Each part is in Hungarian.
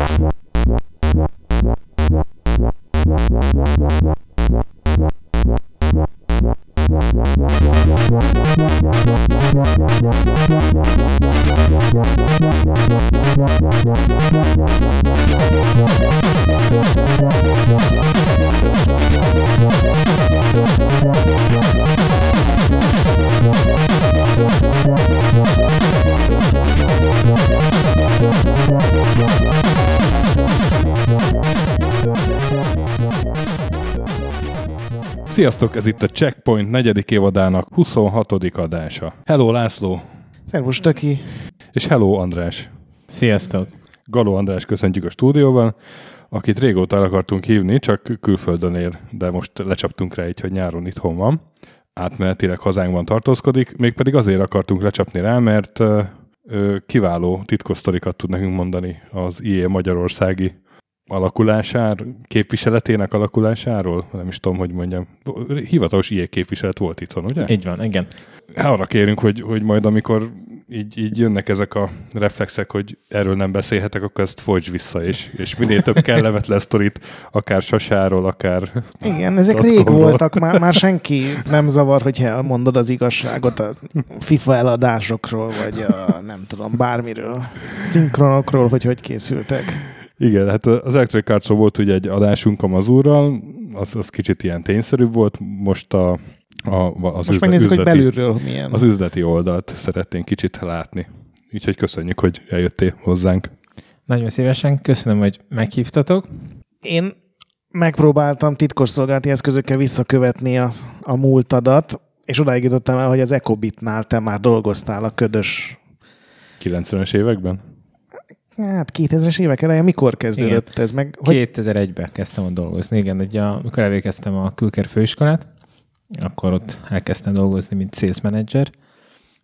What? Sziasztok, ez itt a Checkpoint negyedik évadának 26. adása. Hello László! Szervus, Töki! És hello András! Sziasztok! Galó András köszöntjük a stúdióban, akit régóta el akartunk hívni, csak külföldön ér, de most lecsaptunk rá így, hogy nyáron itthon van. Átmenetileg hazánkban tartózkodik, mégpedig azért akartunk lecsapni rá, mert ö, kiváló titkosztorikat tud nekünk mondani az IE Magyarországi alakulásár, képviseletének alakulásáról? Nem is tudom, hogy mondjam. Hivatalos ilyen képviselet volt itthon, ugye? Így van, igen. Arra kérünk, hogy, hogy majd amikor így, így jönnek ezek a reflexek, hogy erről nem beszélhetek, akkor ezt folyts vissza, és, és minél több kellemetlen sztorit, akár Sasáról, akár Igen, ezek rég voltak, már, már senki nem zavar, hogy elmondod az igazságot az FIFA eladásokról, vagy a, nem tudom, bármiről, szinkronokról, hogy hogy készültek. Igen, hát az Electric arts volt ugye egy adásunk a Mazurral, az, az kicsit ilyen tényszerűbb volt, most a, a, az most üzlet, üzleti, hogy belülről milyen. Az üzleti oldalt szeretnénk kicsit látni. Úgyhogy köszönjük, hogy eljöttél hozzánk. Nagyon szívesen, köszönöm, hogy meghívtatok. Én megpróbáltam titkosszolgálati eszközökkel visszakövetni a, a múltadat, és odáig jutottam el, hogy az Ecobitnál te már dolgoztál a ködös 90-es években? Hát 2000-es évek eleje, mikor kezdődött igen. ez meg? Hogy... 2001-ben kezdtem ott dolgozni, igen, egy, amikor elvégeztem a Külker főiskolát, akkor ott elkezdtem dolgozni, mint sales manager,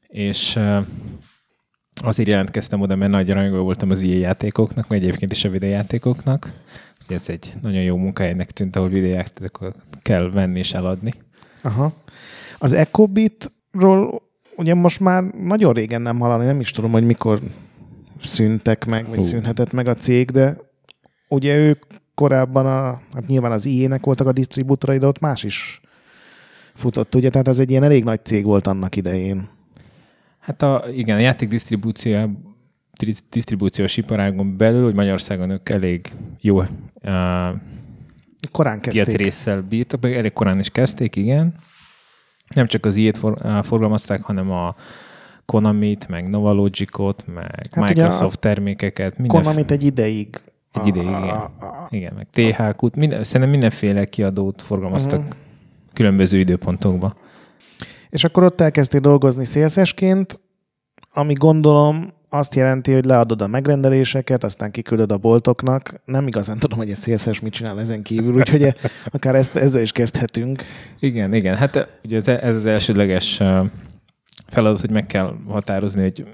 és azért jelentkeztem oda, mert nagy rajongó voltam az ilyen játékoknak, meg egyébként is a videójátékoknak. Ez egy nagyon jó munkahelynek tűnt, ahol videójátékokat kell venni és eladni. Aha. Az Ecobitról ugye most már nagyon régen nem hallani, nem is tudom, hogy mikor szűntek meg, vagy uh. szűnhetett meg a cég, de ugye ők korábban, a, hát nyilván az IE-nek voltak a disztribútorai, de ott más is futott, ugye? Tehát ez egy ilyen elég nagy cég volt annak idején. Hát a, igen, a játék disztribúció, disztribúciós iparágon belül, hogy Magyarországon ők elég jó uh, korán kezdték. résszel bírtak, elég korán is kezdték, igen. Nem csak az ilyet for, uh, forgalmazták, hanem a Konamit, meg Novalogicot, meg hát Microsoft termékeket. Minden Konamit egy ideig. Egy ideig, igen. A, a, igen, meg THQ-t, minden, szerintem mindenféle kiadót forgalmaztak uh-huh. különböző időpontokban. És akkor ott elkezdtél dolgozni CSS-ként, ami gondolom azt jelenti, hogy leadod a megrendeléseket, aztán kiküldöd a boltoknak. Nem igazán tudom, hogy a CSS mit csinál ezen kívül, úgyhogy akár ezt, ezzel is kezdhetünk. Igen, igen. Hát ugye ez, ez az elsődleges feladat, hogy meg kell határozni, hogy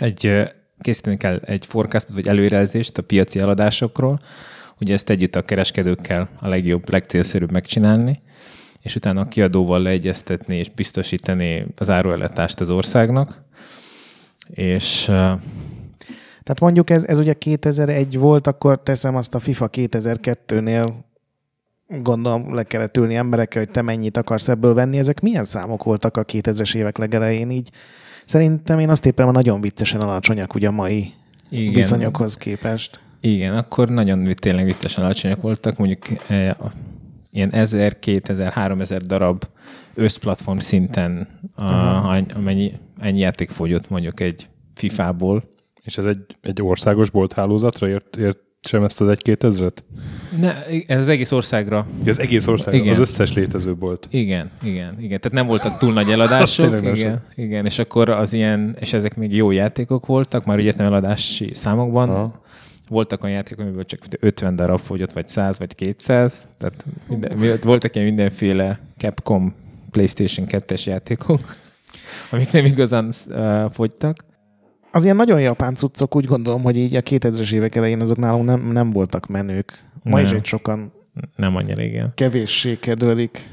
egy, készíteni kell egy forecastot, vagy előrejelzést a piaci eladásokról, ugye ezt együtt a kereskedőkkel a legjobb, legcélszerűbb megcsinálni, és utána a kiadóval leegyeztetni és biztosítani az áruellátást az országnak. És tehát mondjuk ez, ez ugye 2001 volt, akkor teszem azt a FIFA 2002-nél gondolom le kellett ülni emberekkel, hogy te mennyit akarsz ebből venni. Ezek milyen számok voltak a 2000-es évek legelején így? Szerintem én azt éppen nagyon viccesen alacsonyak ugye a mai Igen. viszonyokhoz képest. Igen, akkor nagyon tényleg viccesen alacsonyak voltak, mondjuk e, ilyen 1000, 2000, 3000 darab összplatform szinten, a, amennyi, ennyi játék fogyott mondjuk egy FIFA-ból. És ez egy, egy országos bolthálózatra ért, ért sem ezt az egy-két ezret? Ne, ez az egész országra. Az egész országra, igen. az összes létező volt. Igen, igen, igen. Tehát nem voltak túl nagy eladások. igen, igen, és akkor az ilyen, és ezek még jó játékok voltak, már úgy értem eladási számokban. Aha. Voltak olyan játékok, amiből csak 50 darab fogyott, vagy 100, vagy 200. Tehát minden, voltak ilyen mindenféle Capcom PlayStation 2-es játékok, amik nem igazán uh, fogytak az ilyen nagyon japán cuccok úgy gondolom, hogy így a 2000-es évek elején azok nálunk nem, nem voltak menők. Ma nem. is egy sokan nem annyira, igen. Kevéssé kedvelik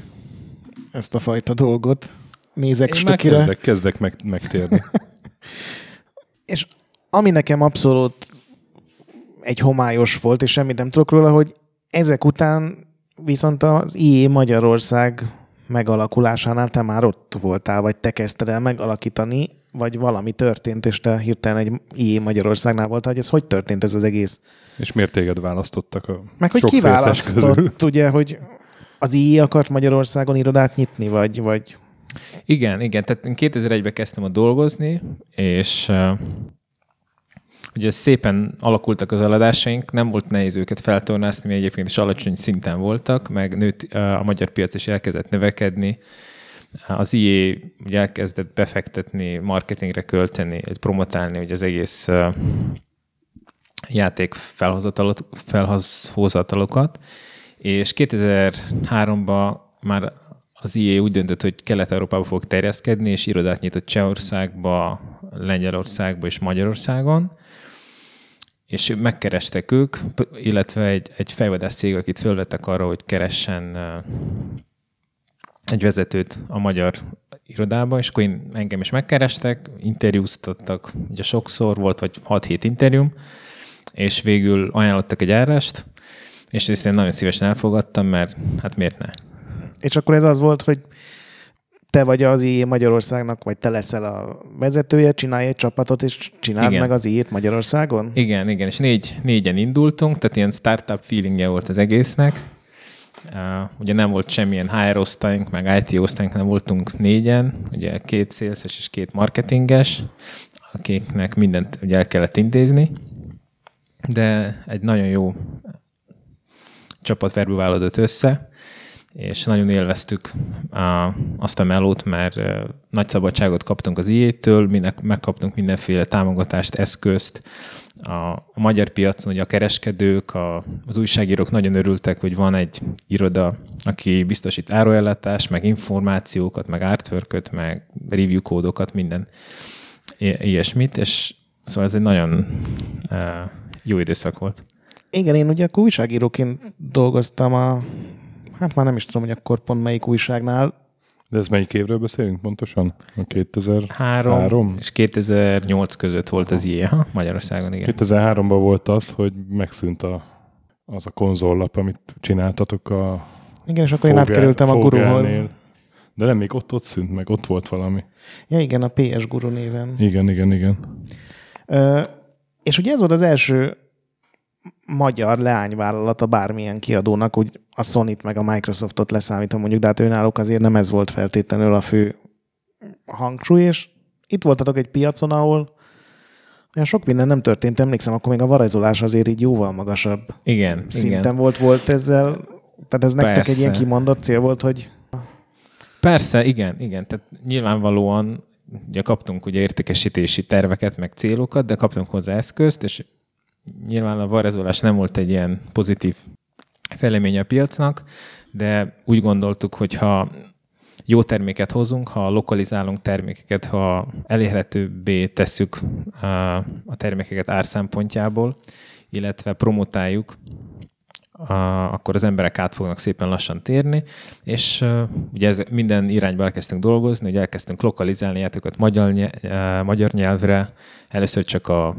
ezt a fajta dolgot. Nézek Én stökire. Kezdek, kezdek meg, megtérni. És ami nekem abszolút egy homályos volt, és semmit nem tudok róla, hogy ezek után viszont az IE Magyarország megalakulásánál te már ott voltál, vagy te kezdted el megalakítani, vagy valami történt, és te hirtelen egy IE Magyarországnál voltál, hogy ez hogy történt ez az egész? És miért téged választottak a Meg hogy kiválasztott, ugye, hogy az IE akart Magyarországon irodát nyitni, vagy, vagy Igen, igen. Tehát én 2001-ben kezdtem a dolgozni, és uh, ugye szépen alakultak az eladásaink, nem volt nehéz őket feltornászni, mi egyébként is alacsony szinten voltak, meg nőtt, uh, a magyar piac is elkezdett növekedni, az IE ugye elkezdett befektetni, marketingre költeni, promotálni hogy az egész játék felhozatalokat, és 2003-ban már az IE úgy döntött, hogy Kelet-Európába fog terjeszkedni, és irodát nyitott Csehországba, Lengyelországba és Magyarországon, és megkerestek ők, illetve egy, egy fejvadász cég, akit fölvettek arra, hogy keressen egy vezetőt a magyar irodába, és akkor én, engem is megkerestek, interjúztattak, ugye sokszor volt, vagy 6-7 interjúm, és végül ajánlottak egy árást, és ezt én nagyon szívesen elfogadtam, mert hát miért ne? És akkor ez az volt, hogy te vagy az IE Magyarországnak, vagy te leszel a vezetője, csinálj egy csapatot, és csináld Igen. meg az IE-t Magyarországon? Igen, igen, és négy, négyen indultunk, tehát ilyen startup feelingje volt az egésznek. Ugye nem volt semmilyen HR osztályunk, meg IT osztályunk, nem voltunk négyen, ugye két szélszes és két marketinges, akiknek mindent ugye el kellett intézni, de egy nagyon jó csapat verbuválódott össze, és nagyon élveztük a, azt a melót, mert nagy szabadságot kaptunk az IE-től, minek megkaptunk mindenféle támogatást, eszközt. A, a magyar piacon ugye a kereskedők, a, az újságírók nagyon örültek, hogy van egy iroda, aki biztosít áruellátást, meg információkat, meg artwork meg review kódokat, minden ilyesmit, és szóval ez egy nagyon jó időszak volt. Igen, én ugye akkor újságíróként dolgoztam a, hát már nem is tudom, hogy akkor pont melyik újságnál, De ez melyik évről beszélünk pontosan? A 2003? Három, Három? és 2008 között volt az IE, ha, Magyarországon, igen. 2003-ban volt az, hogy megszűnt a, az a konzollap, amit csináltatok a igen, és akkor én Fogel- átkerültem a guruhoz. De nem, még ott, ott szűnt meg, ott volt valami. Ja igen, a PS Guru néven. Igen, igen, igen. Ö, és ugye ez volt az első magyar leányvállalata bármilyen kiadónak, úgy a Sony-t meg a Microsoftot leszámítom mondjuk, de hát önállók azért nem ez volt feltétlenül a fő hangsúly, és itt voltatok egy piacon, ahol olyan sok minden nem történt, emlékszem, akkor még a varázsolás azért így jóval magasabb Igen, szinten igen. volt, volt ezzel, tehát ez nektek Persze. egy ilyen kimondott cél volt, hogy Persze, igen, igen. Tehát nyilvánvalóan ugye kaptunk ugye értékesítési terveket, meg célokat, de kaptunk hozzá eszközt, és nyilván a varázsolás nem volt egy ilyen pozitív fejlemény a piacnak, de úgy gondoltuk, hogy ha jó terméket hozunk, ha lokalizálunk termékeket, ha elérhetőbbé tesszük a termékeket ár szempontjából, illetve promotáljuk, akkor az emberek át fognak szépen lassan térni, és ugye ez minden irányba elkezdtünk dolgozni, ugye elkezdtünk lokalizálni játékokat magyar, magyar nyelvre, először csak a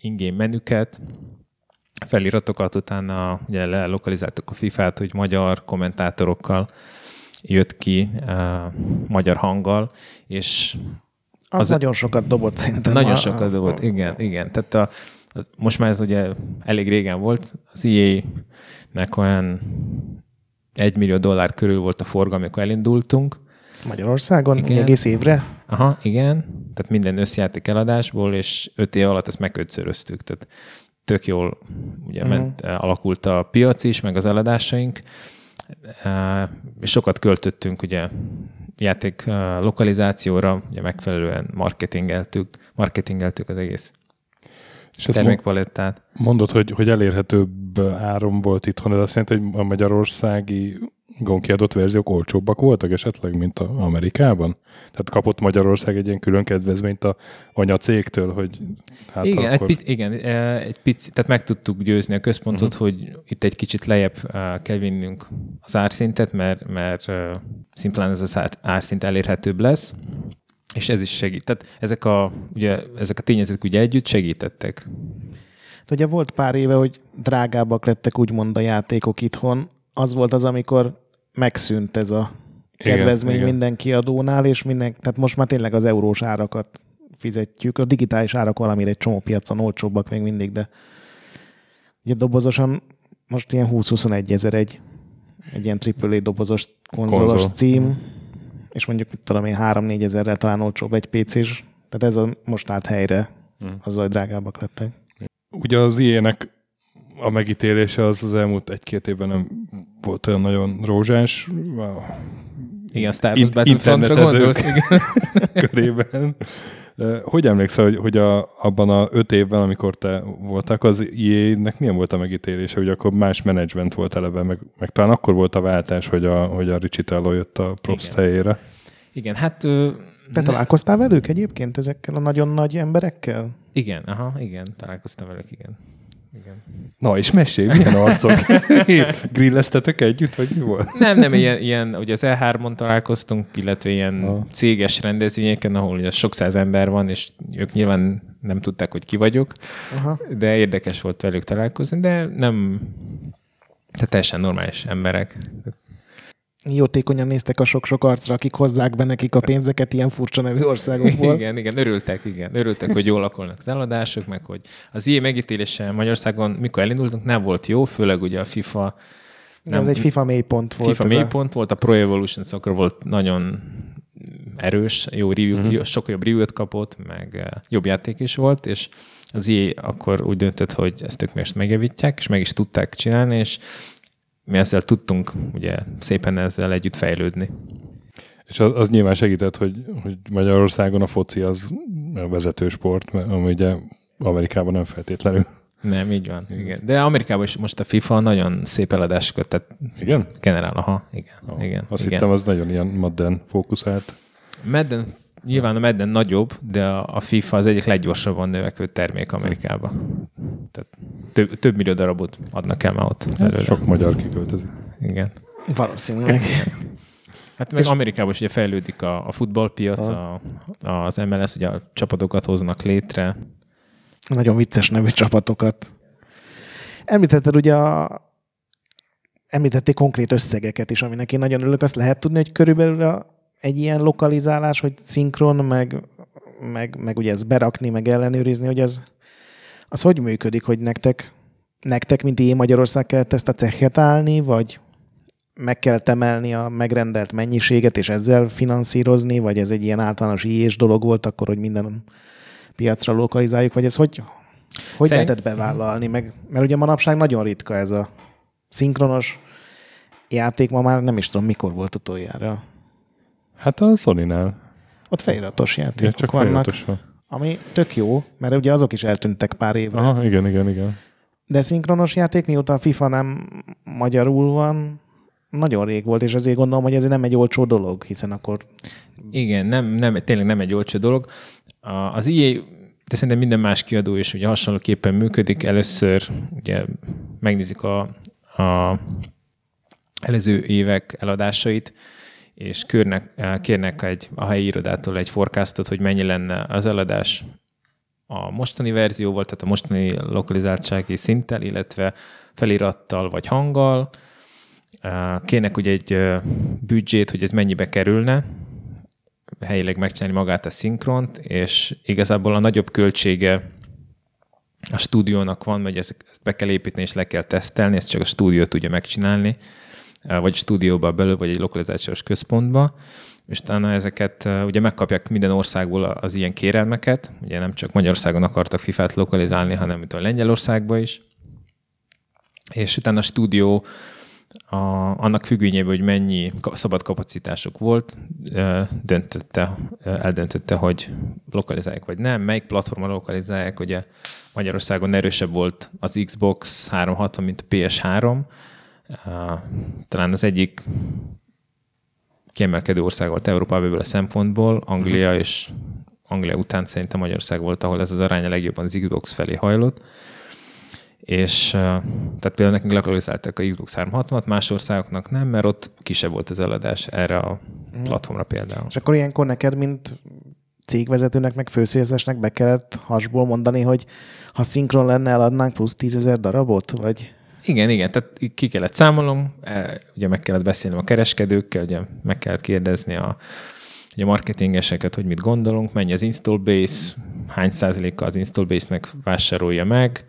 ingame menüket, feliratokat, utána ugye lelokalizáltuk a FIFA-t, hogy magyar kommentátorokkal jött ki, magyar hanggal, és az, Az- nagyon sokat dobott szerintem. nagyon a- sokat volt, igen, igen. Tehát a, most már ez ugye elég régen volt, az EA-nek olyan egy millió dollár körül volt a forgalom, amikor elindultunk. Magyarországon Igen. egész évre. Aha, igen, tehát minden összjáték eladásból, és öt év alatt ezt megötszöröztük, tehát tök jól ugye Mhm. ment, alakult a piac is, meg az eladásaink, Eh, és sokat költöttünk ugye játék eh, lokalizációra, ugye megfelelően marketingeltük, marketingeltük az egész És termékpalettát. mondod, hogy, hogy elérhetőbb áron volt itthon, ez azt jelenti, hogy a magyarországi gonkiadott verziók olcsóbbak voltak esetleg, mint a Amerikában? Tehát kapott Magyarország egy ilyen külön kedvezményt a anyacégtől, hogy hát igen, akkor... egy pic, igen, eh, egy pici, tehát meg tudtuk győzni a központot, uh-huh. hogy itt egy kicsit lejjebb eh, kell vinnünk az árszintet, mert, mert eh, szimplán ez az ár- árszint elérhetőbb lesz, és ez is segít. Tehát ezek a, ugye, ezek a tényezők ugye együtt segítettek. De ugye volt pár éve, hogy drágábbak lettek úgymond a játékok itthon. Az volt az, amikor megszűnt ez a kedvezmény igen. minden kiadónál, és minden, tehát most már tényleg az eurós árakat fizetjük. A digitális árak valamire egy csomó piacon olcsóbbak még mindig, de ugye dobozosan most ilyen 20-21 ezer egy, egy ilyen AAA dobozos konzolos Konzol. cím, és mondjuk, mit tudom én, 3-4 ezerrel talán olcsóbb egy PC-s. Tehát ez a most állt helyre, Hmm. azzal, hogy drágábbak lettek. Ugye az ilyenek a megítélése az az elmúlt egy-két évben nem volt olyan nagyon rózsás Igen, Star Wars In- Battlefrontra gondolsz? Igen. körében. Hogy emlékszel, hogy, hogy a, abban a öt évben, amikor te voltál, az EA-nek milyen volt a megítélése, hogy akkor más menedzsment volt eleve, meg, meg talán akkor volt a váltás, hogy a, hogy a Richitello jött a props Igen. helyére. Igen, hát... Ö, Te ne- találkoztál velük egyébként ezekkel a nagyon nagy emberekkel? Igen, aha, igen, találkoztam velük, igen. Igen. Na, és mesélj, milyen arcok? Grilleztetek együtt, vagy mi volt? Nem, nem, ilyen, ilyen ugye az E3-on találkoztunk, illetve ilyen Aha. céges rendezvényeken, ahol ugye sok száz ember van, és ők nyilván nem tudták, hogy ki vagyok, Aha. de érdekes volt velük találkozni, de nem, tehát teljesen normális emberek. Jótékonyan néztek a sok-sok arcra, akik hozzák be nekik a pénzeket ilyen furcsa nevű országokból. Igen, igen, örültek, igen. Örültek, hogy jól lakolnak az eladások, meg hogy az ilyen megítélése Magyarországon, mikor elindultunk, nem volt jó, főleg ugye a FIFA Nem, ez egy FIFA mélypont volt. FIFA ez a- mélypont volt, a Pro Evolution Soccer volt nagyon erős, jó review, uh-huh. sok jobb review-t kapott, meg eh, jobb játék is volt, és az EA akkor úgy döntött, hogy ezt ők most megjavítják, és meg is tudták csinálni, és mi ezzel tudtunk ugye szépen ezzel együtt fejlődni. És az, az nyilván segített, hogy, hogy Magyarországon a foci az a vezető sport, ami ugye Amerikában nem feltétlenül. Nem, így van. Igen. De Amerikában is most a FIFA nagyon szép eladásokat tehát Igen? generál. Aha, igen. Ah, igen Azt igen. hittem, az nagyon ilyen Madden fókuszált. Madden, nyilván a Madden nagyobb, de a FIFA az egyik leggyorsabban növekvő termék Amerikában. Tehát több, több millió darabot adnak el már ott belőle. Hát Sok magyar kiköltözik. Igen. Valószínűleg. Hát meg Amerikában is ugye fejlődik a, a futballpiac, a, az MLS, ugye a csapatokat hoznak létre. Nagyon vicces nevű csapatokat. Említetted ugye a említették konkrét összegeket is, aminek én nagyon örülök. Azt lehet tudni, hogy körülbelül a, egy ilyen lokalizálás, hogy szinkron, meg, meg, meg ugye ezt berakni, meg ellenőrizni, hogy az, az hogy működik, hogy nektek, nektek, mint én Magyarország kellett ezt a cechet állni, vagy meg kell emelni a megrendelt mennyiséget, és ezzel finanszírozni, vagy ez egy ilyen általános ilyés dolog volt akkor, hogy minden piacra lokalizáljuk, vagy ez hogy, hogy Szerint- lehetett bevállalni? Meg, mert ugye manapság nagyon ritka ez a szinkronos játék, ma már nem is tudom, mikor volt utoljára. Hát a Sony-nál. Ott feliratos Ja, játékok csak vannak, ami tök jó, mert ugye azok is eltűntek pár évre. Aha, igen, igen, igen. De szinkronos játék, mióta a FIFA nem magyarul van, nagyon rég volt, és azért gondolom, hogy ez nem egy olcsó dolog, hiszen akkor Igen, nem, nem, tényleg nem egy olcsó dolog. Az EA, de szerintem minden más kiadó is ugye hasonlóképpen működik. Először ugye megnézik a, a előző évek eladásait, és kérnek, kérnek egy, a helyi irodától egy forecastot, hogy mennyi lenne az eladás a mostani verzióval, tehát a mostani lokalizáltsági szinttel, illetve felirattal vagy hanggal. Kérnek ugye egy ö, büdzsét, hogy ez mennyibe kerülne, helyileg megcsinálni magát a szinkront, és igazából a nagyobb költsége a stúdiónak van, hogy ezt be kell építeni és le kell tesztelni, ezt csak a stúdió tudja megcsinálni, vagy stúdióba belül, vagy egy lokalizációs központba, és utána ezeket ugye megkapják minden országból az ilyen kérelmeket, ugye nem csak Magyarországon akartak FIFA-t lokalizálni, hanem itt a Lengyelországba is, és utána a stúdió a, annak függvényében, hogy mennyi szabad kapacitásuk volt, döntötte, eldöntötte, hogy lokalizálják vagy nem, melyik platformon lokalizálják. Ugye Magyarországon erősebb volt az Xbox 360, mint a PS3. Talán az egyik kiemelkedő ország volt Európában ebből a szempontból, Anglia és Anglia után szerintem Magyarország volt, ahol ez az arány a legjobban az Xbox felé hajlott. És tehát például nekünk lokalizálták a Xbox 360-at, más országoknak nem, mert ott kisebb volt az eladás erre a platformra például. És akkor ilyenkor neked, mint cégvezetőnek, meg főszélzesnek be kellett hasból mondani, hogy ha szinkron lenne, eladnánk plusz tízezer darabot? Vagy igen, igen, tehát ki kellett számolnom, ugye meg kellett beszélnem a kereskedőkkel, ugye meg kellett kérdezni a, ugye a marketingeseket, hogy mit gondolunk, mennyi az install base, hány százaléka az install base-nek vásárolja meg,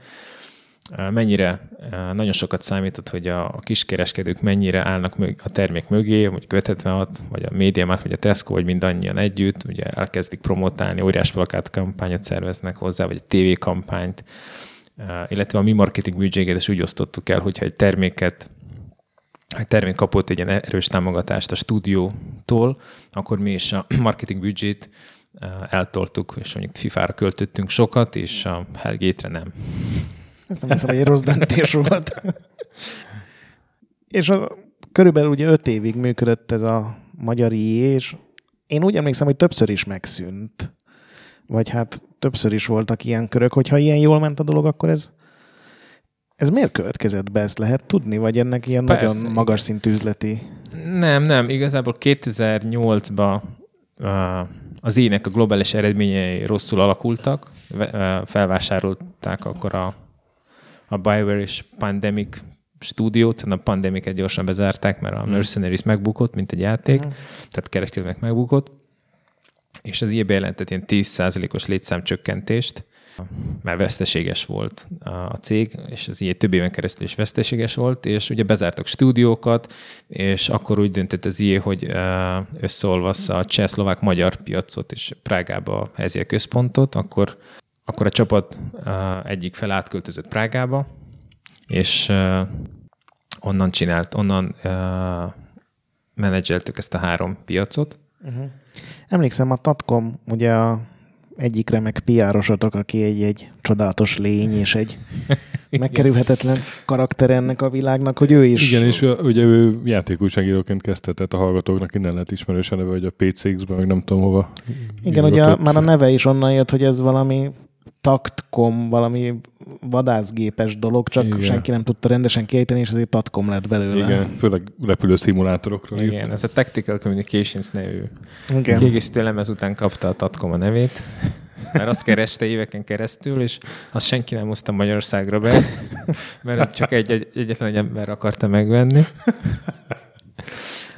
mennyire nagyon sokat számított, hogy a kiskereskedők mennyire állnak a termék mögé, vagy 576, vagy a MediaMarkt, vagy a Tesco, vagy mindannyian együtt, ugye elkezdik promotálni, óriás plakát kampányot szerveznek hozzá, vagy egy TV kampányt, illetve a mi marketing büdzséget is úgy osztottuk el, hogyha egy terméket egy termék kapott egy ilyen erős támogatást a stúdiótól, akkor mi is a marketing büdzsét eltoltuk, és mondjuk FIFA-ra költöttünk sokat, és a Hellgate-re nem. Ez nem hiszem, hogy egy rossz döntés volt. és a, körülbelül ugye öt évig működött ez a magyar IE, és én úgy emlékszem, hogy többször is megszűnt. Vagy hát többször is voltak ilyen körök, hogyha ilyen jól ment a dolog, akkor ez, ez miért következett be? Ezt lehet tudni? Vagy ennek ilyen Persze, nagyon magas szintű üzleti? Nem, nem. Igazából 2008-ban az ének a globális eredményei rosszul alakultak. Felvásárolták akkor a, a Bioware és Pandemic stúdiót, a pandemiket gyorsan bezárták, mert a hmm. Mercenaries megbukott, mint egy játék, uh-huh. tehát kereskedőnek megbukott és az IE bejelentett ilyen 10%-os létszámcsökkentést, mert veszteséges volt a cég, és az IE több éven keresztül is veszteséges volt, és ugye bezártak stúdiókat, és akkor úgy döntött az IE, hogy összeolvassza a cseh-szlovák-magyar piacot, és Prágába helyezi a központot, akkor, akkor a csapat egyik fel átköltözött Prágába, és onnan csinált, onnan menedzseltük ezt a három piacot. Uh-huh. Emlékszem, a Tatkom ugye a egyik remek piárosatok, aki egy, egy csodálatos lény, és egy megkerülhetetlen karakter ennek a világnak, hogy ő is... Igen, és ugye ő játékújságíróként kezdte, tehát a hallgatóknak innen lehet ismerős a neve, hogy a PCX-ben, meg nem tudom hova. Igen, ugye már a neve is onnan jött, hogy ez valami taktkom, valami vadászgépes dolog, csak Igen. senki nem tudta rendesen kiejteni, és azért tatkom lett belőle. Igen, főleg repülő szimulátorokról Igen, írt. ez a Tactical Communications nevű Igen. kiegészítő lemez után kapta a tatkom a nevét, mert azt kereste éveken keresztül, és azt senki nem hozta Magyarországra be, mert csak egy, egy, egyetlen egy ember akarta megvenni.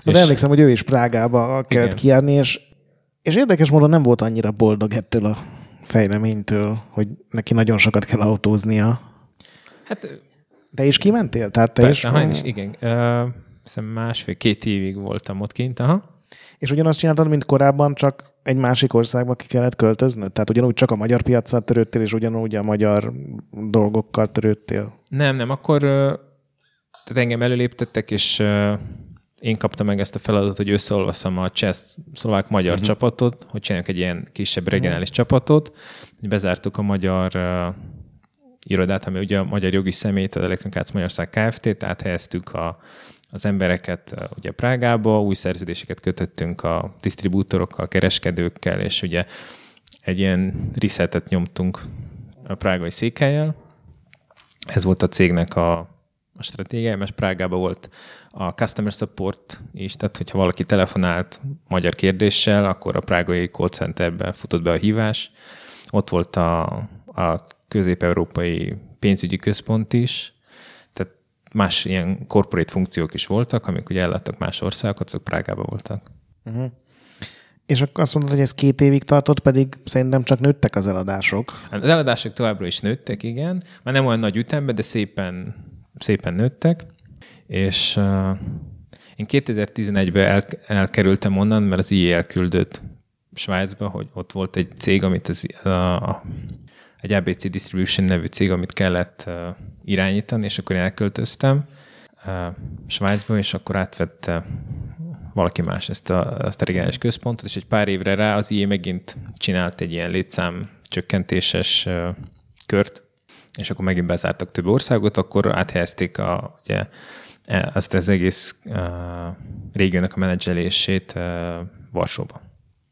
De emlékszem, hogy ő is Prágába kellett kiárni, és, és érdekes módon nem volt annyira boldog ettől a fejleménytől, hogy neki nagyon sokat kell autóznia. Hát... Te is kimentél? Tehát te persze, is... Ha, is, igen. Uh, másfél-két évig voltam ott kint, aha. És ugyanazt csináltad, mint korábban, csak egy másik országba ki kellett költöznöd? Tehát ugyanúgy csak a magyar piacsal törődtél, és ugyanúgy a magyar dolgokkal törődtél? Nem, nem, akkor tehát engem előléptettek, és én kaptam meg ezt a feladatot, hogy összeolvasszam a cseh szlovák-magyar uh-huh. csapatot, hogy csináljunk egy ilyen kisebb regionális uh-huh. csapatot. Bezártuk a magyar uh, irodát, ami ugye a magyar jogi szemét, az Elektronikác Magyarország Kft-t, áthelyeztük a, az embereket uh, ugye Prágába, új szerződéseket kötöttünk a disztribútorokkal, kereskedőkkel, és ugye egy ilyen resetet nyomtunk a prágai székhelyel. Ez volt a cégnek a a stratégiája, mert Prágában volt a customer support is, tehát hogyha valaki telefonált magyar kérdéssel, akkor a prágai call centerbe futott be a hívás. Ott volt a, a közép-európai pénzügyi központ is, tehát más ilyen corporate funkciók is voltak, amik ugye elláttak más országokat, azok Prágában voltak. Uh-huh. És akkor azt mondod, hogy ez két évig tartott, pedig szerintem csak nőttek az eladások. Az eladások továbbra is nőttek, igen. Már nem olyan nagy ütemben, de szépen szépen nőttek, és én 2011-ben el, elkerültem onnan, mert az IE elküldött Svájcba, hogy ott volt egy cég, amit az, a, egy ABC Distribution nevű cég, amit kellett uh, irányítani, és akkor én elköltöztem uh, Svájcba, és akkor átvette valaki más ezt a, ezt a regionális központot, és egy pár évre rá az IE megint csinált egy ilyen létszám csökkentéses uh, kört, és akkor megint bezártak több országot, akkor áthelyezték a, ugye, e, azt az egész uh, régiónak a menedzselését uh, Varsóba.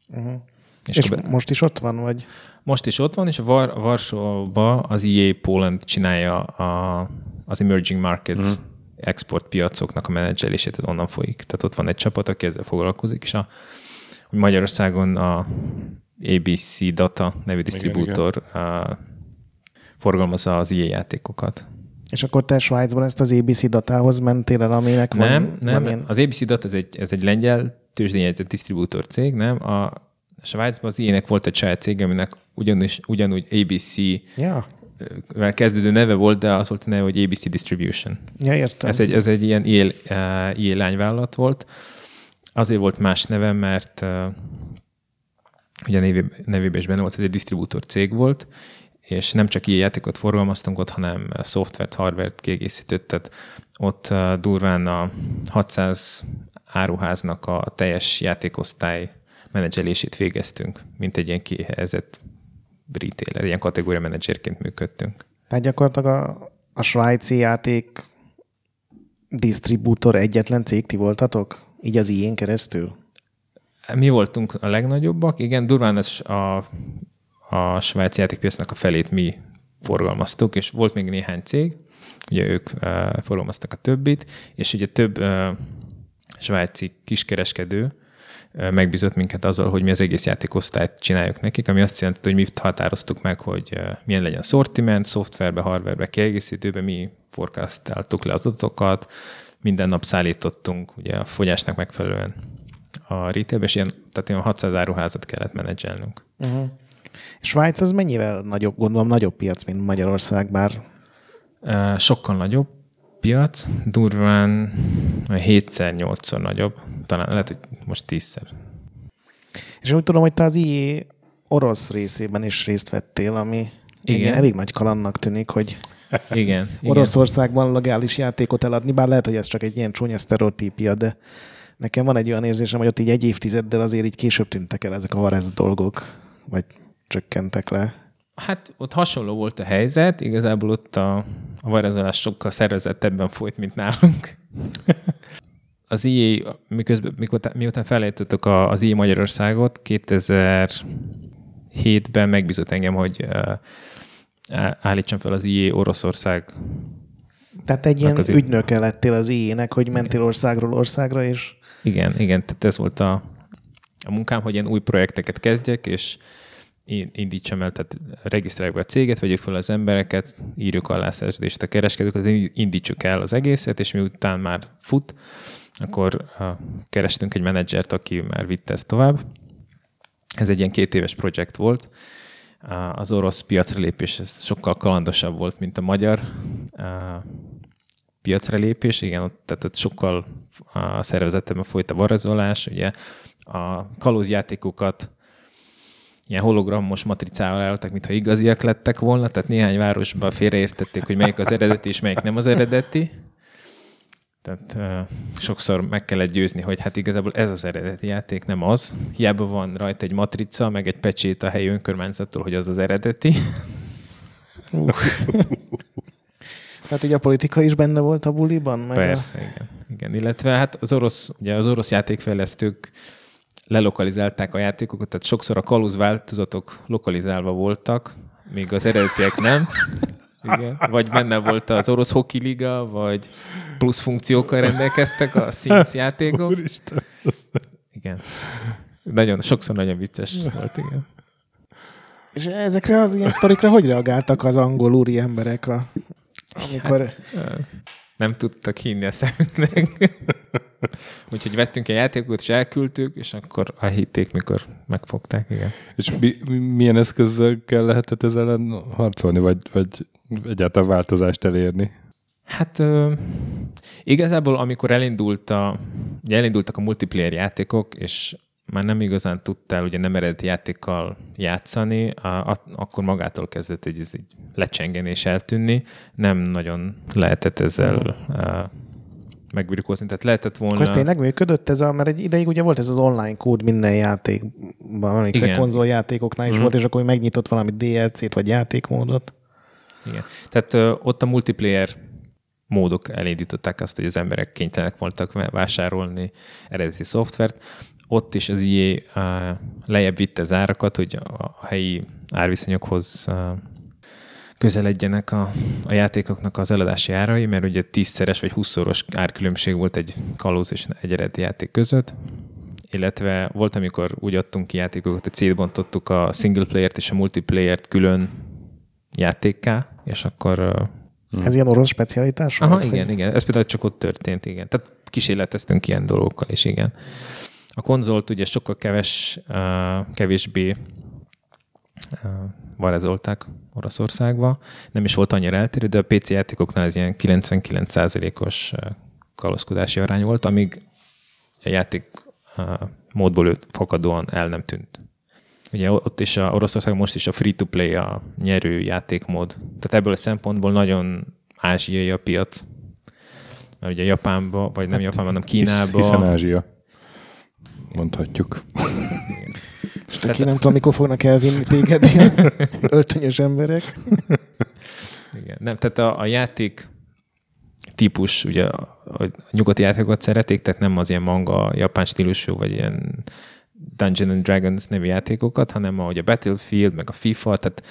Uh-huh. És, és be... most is ott van, vagy? Most is ott van, és a Var- Varsóba az EA Poland csinálja a, az emerging markets uh-huh. export piacoknak a menedzselését, tehát onnan folyik. Tehát ott van egy csapat, aki ezzel foglalkozik, és a, Magyarországon a ABC Data nevű disztribútor uh, forgalmazza az ilyen játékokat. És akkor te Svájcban ezt az ABC datához mentél el, aminek Nem, van... nem, ilyen- az ABC Data ez egy, ez egy lengyel tőzsdényegyzett disztribútor cég, nem? A Svájcban az ilyenek volt egy saját cég, aminek ugyanis, ugyanúgy ABC Ja, vel kezdődő neve volt, de az volt a neve, hogy ABC Distribution. ja értem. Ez egy, ez egy ilyen IL, uh, IL lányvállalat volt. Azért volt más neve, mert uh, ugye nevében, nevében is benne volt, ez egy disztribútor cég volt, és nem csak ilyen játékot forgalmaztunk ott, hanem szoftvert, hardvert kiegészített, tehát ott uh, durván a 600 áruháznak a teljes játékosztály menedzselését végeztünk, mint egy ilyen kihelyezett retailer, ilyen kategória menedzserként működtünk. Tehát gyakorlatilag a, a svájci játék disztribútor egyetlen cég ti voltatok? Így az ilyen keresztül? Mi voltunk a legnagyobbak, igen, durván ez a, a svájci játékpiacnak a felét mi forgalmaztuk, és volt még néhány cég, ugye ők forgalmaztak a többit, és ugye több svájci kiskereskedő uh, megbízott minket azzal, hogy mi az egész játékosztályt csináljuk nekik, ami azt jelenti, hogy mi határoztuk meg, hogy milyen legyen a sortiment, szoftverbe, hardverbe, kiegészítőbe, mi forecastáltuk le az adatokat, minden nap szállítottunk ugye a fogyásnak megfelelően a retailbe, és ilyen, tehát ilyen 600 áruházat kellett menedzselnünk. Uh-huh. Svájc az mennyivel nagyobb, gondolom nagyobb piac, mint Magyarország, bár Sokkal nagyobb piac, durván 7-8-szor nagyobb, talán lehet, hogy most 10-szer. És úgy tudom, hogy te az IE orosz részében is részt vettél, ami Igen. igen. elég nagy kalannak tűnik, hogy igen. Oroszországban legális játékot eladni, bár lehet, hogy ez csak egy ilyen csúnya sztereotípia, de nekem van egy olyan érzésem, hogy ott így egy évtizeddel azért így később tűntek el ezek a varez dolgok, vagy csökkentek le. Hát ott hasonló volt a helyzet, igazából ott a, a varázsolás sokkal szervezettebben folyt, mint nálunk. Az IE, miközben, mikor, miután felejtettük az IE Magyarországot, 2007-ben megbízott engem, hogy állítsam fel az IE Oroszország Tehát egy ilyen Hát azért- ügynöke lettél az IE-nek, hogy mentél országról országra, és Igen, igen, tehát ez volt a, a munkám, hogy ilyen új projekteket kezdjek, és én indítsam el, tehát regisztráljuk be a céget, vegyük fel az embereket, írjuk alá a szerződést a kereskedőket, indítsuk el az egészet, és miután már fut, akkor kerestünk egy menedzsert, aki már vitte ezt tovább. Ez egy ilyen két éves projekt volt. Az orosz piacra lépés sokkal kalandosabb volt, mint a magyar piacra lépés. Igen, ott, tehát ott sokkal a szervezetben folyt a varázolás. Ugye a kalózjátékokat ilyen hologramos matricával álltak, mintha igaziak lettek volna, tehát néhány városban félreértették, hogy melyik az eredeti és melyik nem az eredeti. Tehát uh, sokszor meg kellett győzni, hogy hát igazából ez az eredeti játék, nem az. Hiába van rajta egy matrica, meg egy pecsét a helyi önkormányzattól, hogy az az eredeti. tehát ugye a politika is benne volt a buliban? Meg Persze, igen. igen. Illetve hát az orosz, ugye az orosz játékfejlesztők lelokalizálták a játékokat, tehát sokszor a kalóz változatok lokalizálva voltak, míg az eredetiek nem. Igen. Vagy benne volt az orosz hoki liga, vagy plusz funkciókkal rendelkeztek a Sims játékok. Úristen. Igen. Nagyon, sokszor nagyon vicces volt, igen. És ezekre az ilyen sztorikra hogy reagáltak az angol úri emberek, a, amikor... Hát, Nem tudtak hinni a szemünknek. Úgyhogy vettünk egy játékot, és elküldtük, és akkor elhitték, mikor megfogták, igen. És mi, mi- milyen eszközzel lehetett ezzel ellen harcolni, vagy, vagy egyáltalán változást elérni? Hát ö, igazából, amikor elindult a, ugye elindultak a multiplayer játékok, és már nem igazán tudtál ugye nem eredeti játékkal játszani, a, a, akkor magától kezdett egy, ez lecsengeni és eltűnni. Nem nagyon lehetett ezzel uh, megbirkózni. Tehát lehetett volna... akkor ez tényleg működött ez a, mert egy ideig ugye volt ez az online kód minden játékban, emlékszek, konzoljátékoknál is Mhm. volt, és akkor megnyitott valami DLC-t vagy játékmódot. Igen. Tehát ö, ott a multiplayer módok elindították azt, hogy az emberek kénytelenek voltak vá- vásárolni eredeti szoftvert. Ott is az IE uh, lejjebb vitte az árakat, hogy a, a helyi árviszonyokhoz uh, közeledjenek a, a játékoknak az eladási árai, mert ugye tízszeres vagy húszszoros árkülönbség volt egy kalóz és egy eredeti játék között, illetve volt, amikor úgy adtunk ki játékokat, hogy szétbontottuk a single player-t és a multiplayer-t külön játékká, és akkor... Ez ilyen orosz specialitás Aha, volt? igen, hogy- igen. Ez például csak ott történt, igen. Tehát kísérleteztünk ilyen dolgokkal is, igen. A konzolt ugye sokkal keves, uh, kevésbé uh, varázolták Oroszországba. Nem is volt annyira eltérő, de a PC játékoknál ez ilyen 99%-os uh, kalózkodási arány volt, amíg a játék módból fakadóan el nem tűnt. Ugye ott is a Oroszország most is a free-to-play a nyerő játékmód. Tehát ebből a szempontból nagyon ázsiai a piac. Mert ugye Japánba, vagy nem Japánba, hanem Kínába. Hisz, hiszen Ázsia. Mondhatjuk. És te ki nem tudom, mikor fognak elvinni téged ilyen öltönyös emberek. Igen. Nem, tehát a, a játék típus, ugye a, a nyugati játékokat szeretik, tehát nem az ilyen manga, japán stílusú, vagy ilyen Dungeon and Dragons nevű játékokat, hanem ahogy a Battlefield, meg a FIFA, tehát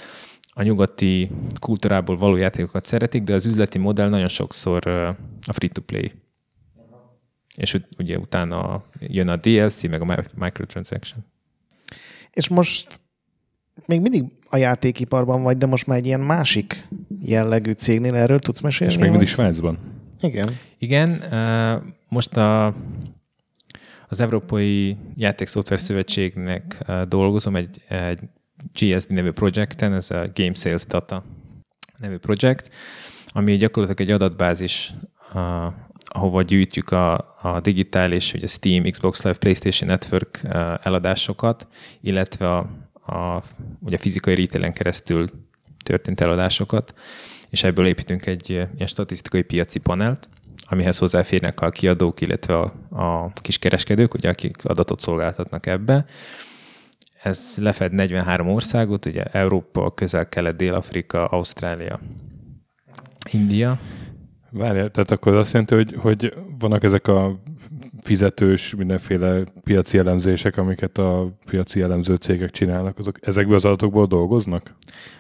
a nyugati kultúrából való játékokat szeretik, de az üzleti modell nagyon sokszor a free-to-play. És ugye utána jön a DLC, meg a mi- microtransaction. És most még mindig a játékiparban vagy, de most már egy ilyen másik jellegű cégnél erről tudsz mesélni? És még mindig? Svájcban. Igen. Igen, most a, az Európai Játékszoftver Szövetségnek dolgozom egy, egy GSD nevű projekten, ez a Game Sales Data nevű projekt, ami gyakorlatilag egy adatbázis, ahova gyűjtjük a, a digitális, ugye Steam, Xbox Live, PlayStation Network eladásokat, illetve a, a, ugye fizikai retailen keresztül történt eladásokat, és ebből építünk egy ilyen statisztikai piaci panelt, amihez hozzáférnek a kiadók, illetve a, a kiskereskedők, ugye, akik adatot szolgáltatnak ebbe. Ez lefed 43 országot, ugye Európa, Közel-Kelet, Dél-Afrika, Ausztrália, India. Várjál, tehát akkor az azt jelenti, hogy, hogy vannak ezek a fizetős mindenféle piaci elemzések, amiket a piaci elemző cégek csinálnak, azok ezekből az adatokból dolgoznak?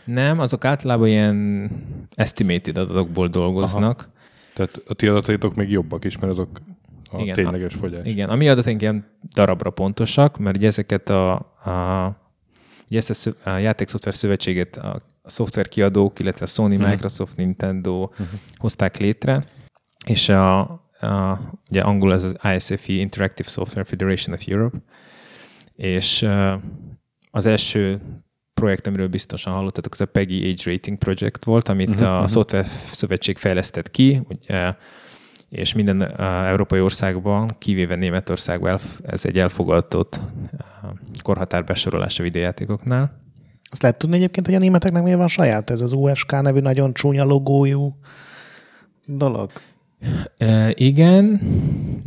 Nem, azok általában ilyen estimated adatokból dolgoznak. Aha. Tehát a ti adataitok még jobbak is, mert azok a Igen, tényleges fogyás. Igen, a mi adataink ilyen darabra pontosak, mert ezeket a, a ugye ezt a, a játékszoftver szövetséget a, a szoftverkiadók, illetve a Sony, Mhm. Microsoft, Nintendo hozták létre, és a, a, ugye angol ez az ISFE, Interactive Software Federation of Europe, és az első projekt, amiről biztosan hallottatok, az a PEGI Age Rating Project volt, amit uh-huh, a mhm. Szoftver Szövetség fejlesztett ki, ugye, és minden uh, európai országban, kivéve Németországban elf- ez egy elfogadott uh, korhatár besorolás a videójátékoknál. Azt lehet tudni egyébként, hogy a németeknek miért van saját ez az USK nevű nagyon csúnya logójú dolog? Uh, igen,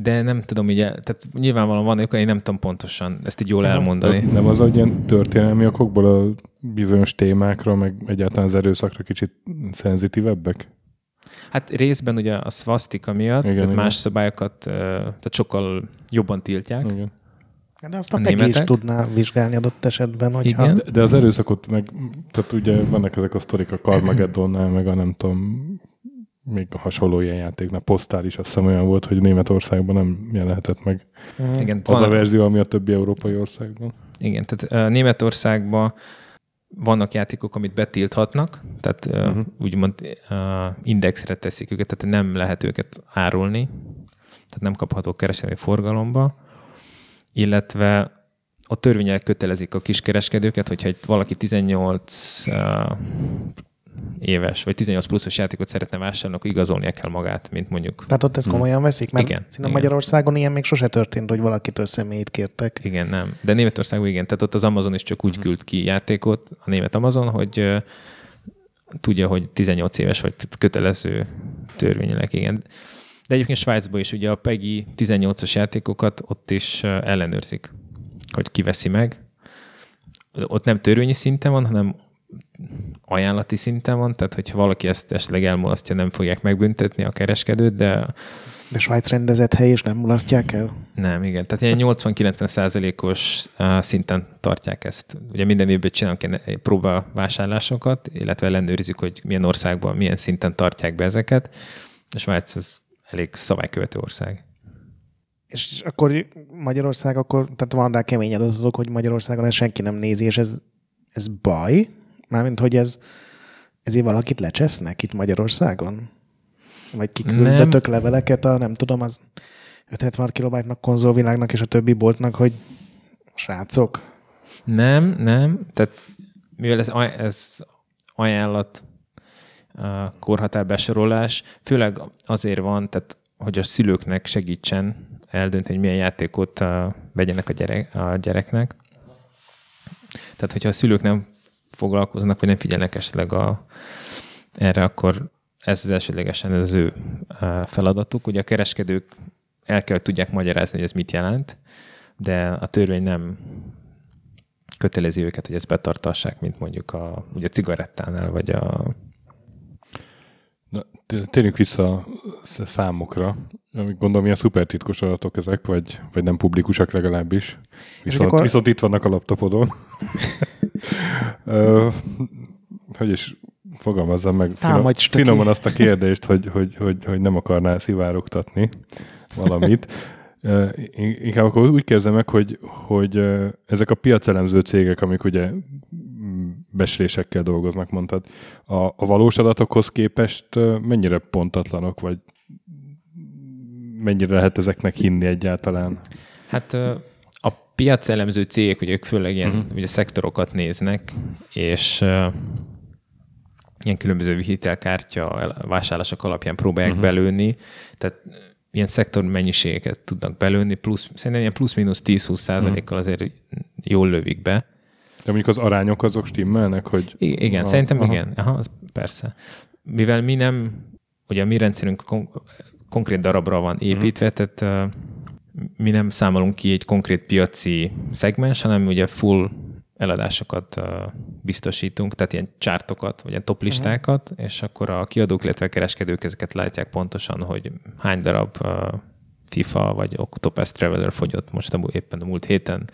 de nem tudom, ugye, tehát nyilvánvalóan van, én nem tudom pontosan ezt így jól Aha. elmondani. Nem az, hogy ilyen történelmi okokból a bizonyos témákra, meg egyáltalán az erőszakra kicsit szenzitívebbek? Hát részben ugye a szvasztika miatt, igen, tehát igen. más szabályokat, tehát sokkal jobban tiltják. Igen. De azt a, A Peggy is tudná vizsgálni adott esetben, hogyha... Igen. De, de az erőszakot meg, tehát ugye vannak ezek a sztorik a Carmageddonnál, meg a nem tudom, még a hasonló ilyen játéknál, Postál is azt hiszem olyan volt, hogy Németországban nem jelenhetett meg Mhm. Igen, az van, a verzió, ami a többi európai országban. igen, tehát Németországban vannak játékok, amit betilthatnak, tehát uh-huh. úgymond uh, indexre teszik őket, tehát nem lehet őket árulni, tehát nem kaphatók kereskedelmi forgalomba, illetve a törvények kötelezik a kiskereskedőket, hogyha egy valaki 18 uh, éves, vagy 18 pluszos játékot szeretne vásárolni, akkor igazolnia kell magát, mint mondjuk Tehát ott ezt komolyan veszik? Mert Igen, Szerintem igen. Magyarországon ilyen még sose történt, hogy valakitől személyt kértek. Igen, nem. De Németországban igen. Tehát ott az Amazon is csak úgy küld ki játékot, a német Amazon, hogy tudja, hogy 18 éves vagy kötelező törvényileg, igen. De egyébként Svájcban is ugye a PEGI 18-as játékokat ott is ellenőrzik, hogy kiveszi meg. Ott nem törvényi szinten van, hanem ajánlati szinten van, tehát hogyha valaki ezt esetleg elmulasztja, nem fogják megbüntetni a kereskedőt, de De Svájc rendezett hely, és nem mulasztják el? nem, igen. Tehát ilyen 80-90 százalékos szinten tartják ezt. Ugye minden évben csinálunk ilyen próbavásárlásokat, illetve ellenőrizzük, hogy milyen országban, milyen szinten tartják be ezeket. A Svájc az elég szabálykövető ország. És akkor Magyarország, akkor, tehát van rá kemény adatok, hogy Magyarországon ezt senki nem nézi, és ez, ez baj? Mármint, hogy ez, ezért valakit lecsesznek itt Magyarországon? Vagy kiküldettök leveleket a, nem tudom, az 576 kilobájtnak konzolvilágnak és a többi boltnak, hogy srácok? Nem, nem. Tehát mivel ez, ez ajánlat korhatár besorolás, főleg azért van, tehát hogy a szülőknek segítsen eldönteni, hogy milyen játékot uh, vegyenek a, gyerek, a gyereknek. Tehát, hogyha a szülők nem foglalkoznak, vagy nem figyelnek esetleg a, erre, akkor ez az elsődlegesen az ő feladatuk. Ugye a kereskedők el kell, hogy tudják magyarázni, hogy ez mit jelent, de a törvény nem kötelezi őket, hogy ezt betartassák, mint mondjuk a, ugye a cigarettánál, vagy a... Na, térjünk vissza a sz- számokra. Gondolom, ilyen szuper titkos adatok ezek, vagy, vagy nem publikusak legalábbis. Viszont, akkor- viszont itt vannak a laptopodon. Ö, hogy is fogalmazzam meg Támadj, finom, finoman azt a kérdést, hogy, hogy, hogy, hogy nem akarnál szivárogtatni valamit. Ö, in- Inkább akkor úgy kérdezem meg, hogy, hogy ezek a piacelemző cégek, amik ugye mm, beslésekkel dolgoznak, mondtad, a, a valós adatokhoz képest mennyire pontatlanok, vagy mennyire lehet ezeknek hinni egyáltalán? Hát ö, a piac elemző cégek, ugye ők főleg ilyen Mhm. uh-huh. ugye szektorokat néznek, és uh, ilyen különböző hitelkártya el- vásárlások alapján próbálják uh-huh. belőni, tehát ilyen szektor mennyiségeket tudnak belőni, plusz, szerintem ilyen plusz-minusz 10-20 százalékkal azért jól lövik be. De mondjuk az arányok azok stimmelnek, hogy... I- igen, Ah, szerintem aha. igen. Aha, az persze. Mivel mi nem, ugye a mi rendszerünk kon- konkrét darabra van építve, Mhm. tehát uh, mi nem számolunk ki egy konkrét piaci szegmens, hanem ugye full eladásokat biztosítunk, tehát ilyen csártokat, vagy ilyen toplistákat, uh-huh. és akkor a kiadók, illetve a kereskedők ezeket látják pontosan, hogy hány darab FIFA vagy Octopus Traveler fogyott most a, éppen a múlt héten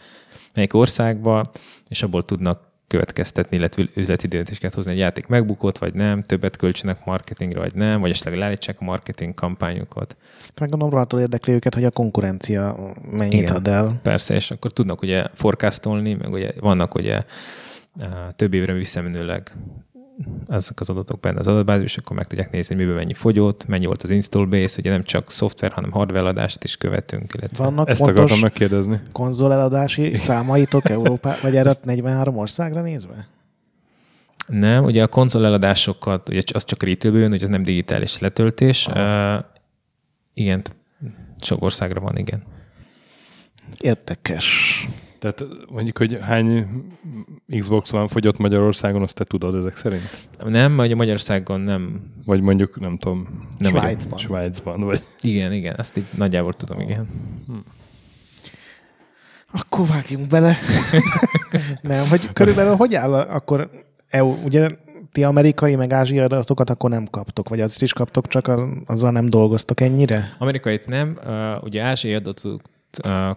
melyik országba, és abból tudnak következtetni, illetve üzleti döntéseket hozni, egy játék megbukott, vagy nem, többet költsenek marketingre, vagy nem, vagy esetleg leállítsák a marketing kampányokat. Meg gondolom, rohadtul érdekli őket, hogy a konkurencia mennyit Igen. ad el. Persze, és akkor tudnak ugye forecastolni, meg ugye vannak ugye több évre visszamenőleg ezek az adatok benne az adatbázis, és akkor meg tudják nézni, hogy miből mennyi fogyott, mennyi volt az install base, ugye nem csak szoftver, hanem hardware eladást is követünk, illetve Vannak Ezt akartam megkérdezni. konzoleladási számaitok Európá, vagy erre 43 országra nézve? Nem, ugye a konzol eladásokat, ugye az csak retailből jön, ugye az nem digitális letöltés. Uh, igen, sok országra van, igen. Érdekes. Tehát mondjuk, hogy hány Xbox van fogyott Magyarországon, azt te tudod ezek szerint? Nem, ugye Magyarországon nem. Vagy mondjuk, nem tudom, nem Svájcban. Svájcban, vagy... Igen, igen, ezt így nagyjából tudom, igen. Akkor vágjunk bele. nem, hogy körülbelül hogy áll akkor EU, ugye ti amerikai meg ázsiai adatokat akkor nem kaptok, vagy azt is kaptok, csak az, azzal nem dolgoztok ennyire? Amerikait nem, ugye ázsiai adatot uh,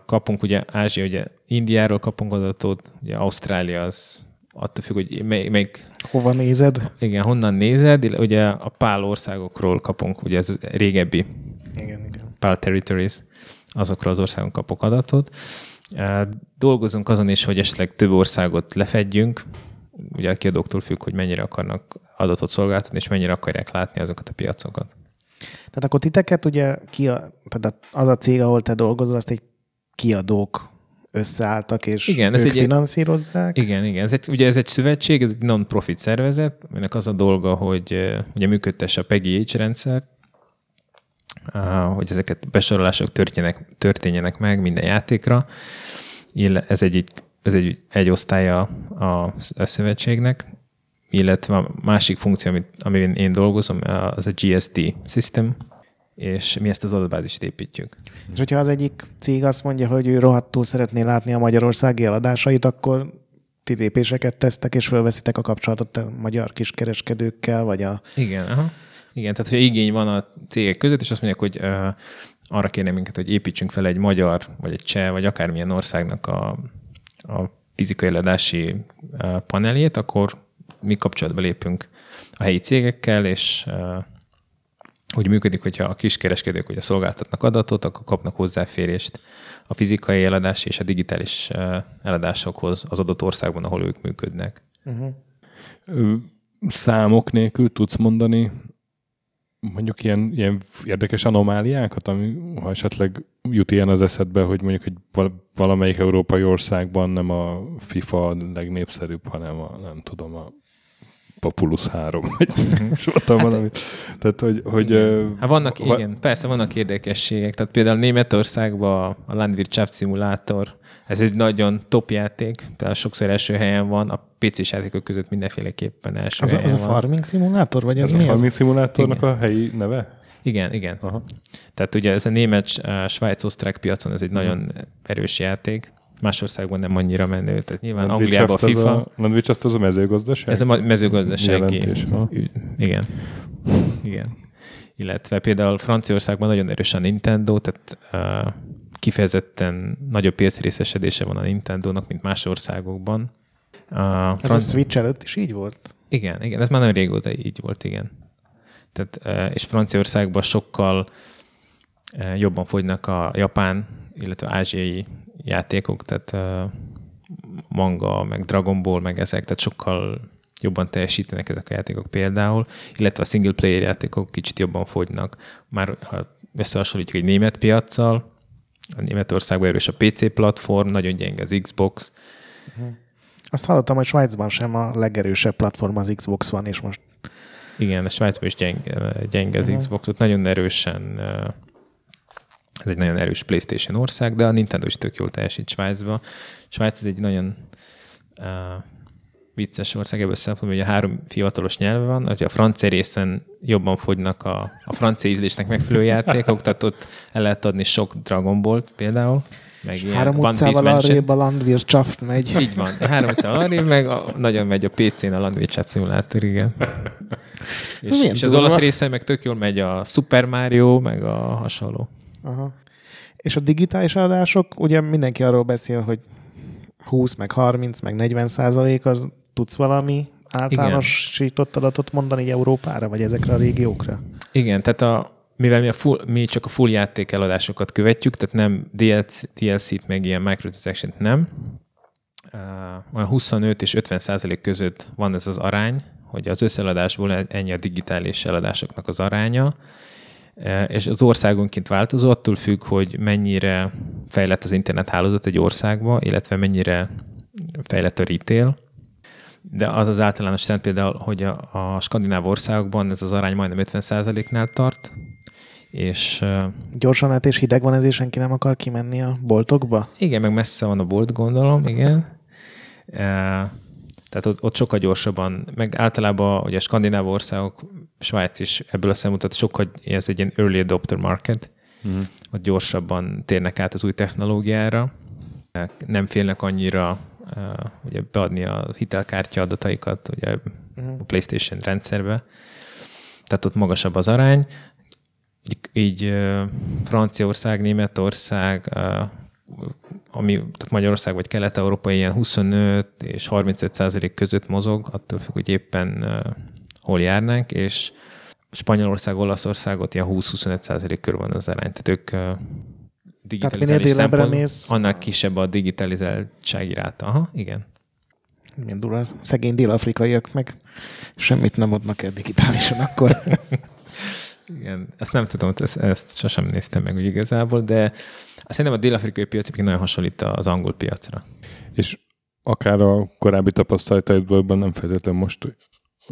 kapunk, ugye Ázsia, ugye Indiáról kapunk adatot, ugye Ausztrália az attól függ, hogy mely, melyik, Hova nézed? igen, honnan nézed, ugye a pál országokról kapunk, ugye ez az régebbi Igen, igen. PAL Territories, azokra az országon kapok adatot. Dolgozunk azon is, hogy esetleg több országot lefedjünk, ugye a kiadóktól függ, hogy mennyire akarnak adatot szolgáltatni, és mennyire akarják látni azokat a piacokat. Tehát akkor titeket ugye ki a, tehát az a cég, ahol te dolgozol, azt egy kiadók összeálltak, és Igen, ez ők egy- finanszírozzák. Igen, igen. Ez egy, ugye ez egy szövetség, ez egy non-profit szervezet, aminek az a dolga, hogy ugye működtesse a PGH rendszert, ah, hogy ezeket besorolások történjenek, történjenek meg minden játékra. Ez egy, ez egy, egy osztálya a, a szövetségnek, illetve a másik funkció, amit, amiben én dolgozom, az a GSD system, és mi ezt az adatbázist építjük. És hogyha az egyik cég azt mondja, hogy ő rohadtul szeretné látni a magyarországi eladásait, akkor ti lépéseket tesztek, és fölveszitek a kapcsolatot a magyar kiskereskedőkkel, vagy a... Igen, aha. Igen, tehát hogyha igény van a cégek között, és azt mondják, hogy uh, arra kérnek minket, hogy építsünk fel egy magyar, vagy egy cseh, vagy akármilyen országnak a, a fizikai eladási uh, paneljét, akkor mi kapcsolatba lépünk a helyi cégekkel, és uh, úgy működik, hogyha a kiskereskedők ugye szolgáltatnak adatot, akkor kapnak hozzáférést a fizikai eladás és a digitális eladásokhoz az adott országban, ahol ők működnek. Ö, Számok nélkül tudsz mondani mondjuk ilyen, ilyen érdekes anomáliákat, ami ha esetleg jut ilyen az eszedbe, hogy mondjuk egy val- valamelyik európai országban nem a FIFA a legnépszerűbb, hanem a, nem tudom, a Populus 3, vagy soroltam hát, valami. Tehát, hogy... hogy ö, Hát vannak, va- igen, persze vannak érdekességek. Tehát például Németországban a Landwirtschaft Simulator, ez egy nagyon top játék, például sokszor első helyen van, a PC-s játékok között mindenféleképpen első Az a, helyen az a van. farming szimulátor, vagy ez, ez a mi az? Farming Simulatornak a helyi neve? Igen, igen. Aha. Tehát ugye ez a német, eh, svájc-osztrák piacon ez egy Mhm. nagyon erős játék. Más országban nem annyira menő. Tehát nyilván Landwirtschaft Angliában a FIFA, A, Landwirtschaft az a mezőgazdaság? ez a mezőgazdasági. Jelentés, ha. Ü- Igen. Igen. Illetve például Franciaországban nagyon erős a Nintendo, tehát uh, kifejezetten nagyobb piacrészesedése van a Nintendo-nak, mint más országokban. Uh, Ez a Switch előtt is így volt? igen, igen, ez már nagyon régóta így volt, igen. Tehát, eh, és Franciaországban sokkal jobban fogynak a japán, illetve ázsiai játékok, tehát eh, manga, meg Dragon Ball, meg ezek, tehát sokkal jobban teljesítenek ezek a játékok például, illetve a single player játékok kicsit jobban fogynak. Már ha összehasonlítjuk egy német piaccal, a Németországban erős a PC platform, nagyon gyenge az Xbox, Azt hallottam, hogy Svájcban sem a legerősebb platform az Xbox van, és most Igen, a Svájcban is gyenge, gyenge az Aha. Xbox, ott nagyon erősen, ez egy nagyon erős PlayStation ország, de a Nintendo is tök jól teljesít Svájcba. Svájc ez egy nagyon uh, vicces ország ebből szempontból, hogy a három fiatalos nyelve van, hogy a francia részen jobban fogynak a, a francia ízlésnek megfelelő játékok, tehát ott el lehet adni sok Dragon Ball-t például, meg ilyen három One utcával arrébb a Landwirtschaft megy. Így van. Három utcán arrébb, meg a, nagyon megy a PC-n a Landwirtschaft Simulator, igen. és, és az olasz részen meg tök jól megy a Super Mario, meg a hasonló. Aha. És a digitális adások, ugye mindenki arról beszél, hogy 20, meg 30, meg 40 százalék, az tudsz valami általánosított adatot mondani így Európára, vagy ezekre a régiókra? Igen, tehát a, mivel mi, a full, mi csak a full játék eladásokat követjük, tehát nem DLC, DLC-t, meg ilyen microtransaction nem, uh, olyan 25 és 50 százalék között van ez az arány, hogy az összeladásból ennyi a digitális eladásoknak az aránya, és az országonként változó, attól függ, hogy mennyire fejlett az internethálózat egy országba, illetve mennyire fejlett a retail. De az az általános trend például, hogy a, a skandináv országokban ez az arány majdnem 50%-nál tart, és uh, Gyorsan át és hideg van, ezért senki nem akar kimenni a boltokba? igen, meg messze van a bolt, gondolom, igen. Tehát ott, ott sokkal gyorsabban, meg általában ugye a skandináv országok, Svájc is ebből a szemmutat sokkal, ez egy ilyen early adopter market, Mm. hogy gyorsabban térnek át az új technológiára, nem félnek annyira uh, ugye beadni a hitelkártya adataikat ugye a PlayStation rendszerbe, tehát ott magasabb az arány. Így, így uh, Franciaország, Németország, uh, ami, tehát Magyarország vagy Kelet-Európa ilyen 25 és 35 százalék között mozog, attól függ, hogy éppen hol járnánk, és Spanyolország, Olaszországot ilyen 20-25 százalék körül van az arány. Tehát ők délebbre szempont, mész- annál kisebb a digitalizáltsági ráta. Aha, igen. Milyen durva, szegény dél-afrikaiak meg semmit nem adnak el digitálisan akkor. Igen, ezt nem tudom, ezt, ezt sosem néztem meg úgy igazából, de szerintem a dél-afrikai piac nagyon hasonlít az angol piacra. És akár a korábbi tapasztalataidból nem feltétlenül most,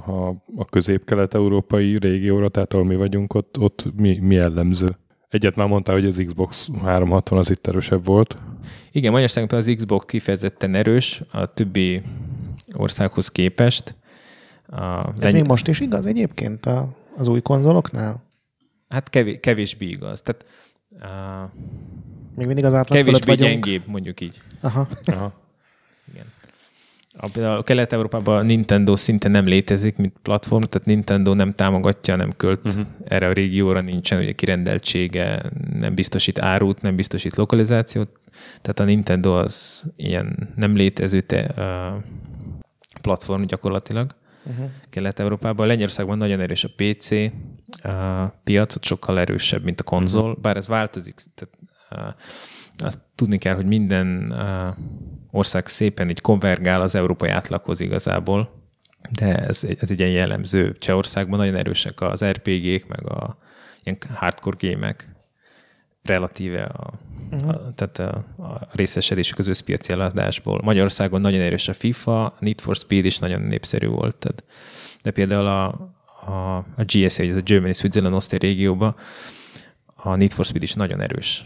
ha a közép-kelet-európai régióra, tehát ahol mi vagyunk, ott, ott mi, mi jellemző? Egyet már mondtál, hogy az Xbox 360 az itt erősebb volt. Igen, Magyarországon például az Xbox kifejezetten erős a többi országhoz képest. A Ez Leny- még most is igaz egyébként a, az új konzoloknál? Hát kevés, kevésbé igaz. Tehát uh, Még mindig az átlag fölött kevésbé vagyunk. gyengébb, mondjuk így. Aha. Aha. Igen. A, például Kelet-Európában a Nintendo szinte nem létezik, mint platform, tehát Nintendo nem támogatja, nem költ uh-huh. erre a régióra, nincsen ugye kirendeltsége, nem biztosít árut, nem biztosít lokalizációt. Tehát a Nintendo az ilyen nem létező te, uh, platform gyakorlatilag. Uh-huh. Kelet-Európában. Lengyelországban nagyon erős a PC a piac, ott sokkal erősebb, mint a konzol, bár ez változik. Tehát, uh, azt tudni kell, hogy minden uh, ország szépen így konvergál az európai átlaghoz igazából, de ez, ez egy ilyen jellemző. Csehországban nagyon erősek az RPG-k, meg a ilyen hardcore gémek, relatíve a, uh-huh. a, tehát a, a részesedésük az összpiaci eladásból. Magyarországon nagyon erős a FIFA, a Need for Speed is nagyon népszerű volt. Tehát, de például a, a, a GSA, ez a Germany Switzerland Osztály régióban, a Need for Speed is nagyon erős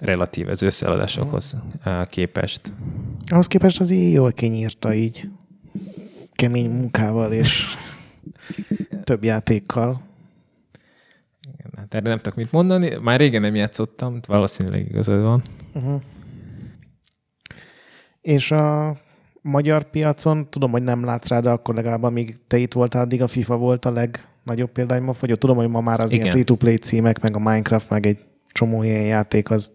relatíve az összeadásokhoz uh-huh. képest. Ahhoz képest az így jól kinyírta így kemény munkával és több játékkal. Hát erre nem tudok mit mondani. Már régen nem játszottam, valószínűleg igazad van. Uh-huh. És a magyar piacon, tudom, hogy nem látsz rá, de akkor legalább amíg te itt voltál, addig a FIFA volt a legnagyobb példány. Vagy tudom, hogy ma már az Igen. ilyen free-to-play címek, meg a Minecraft, meg egy csomó ilyen játék az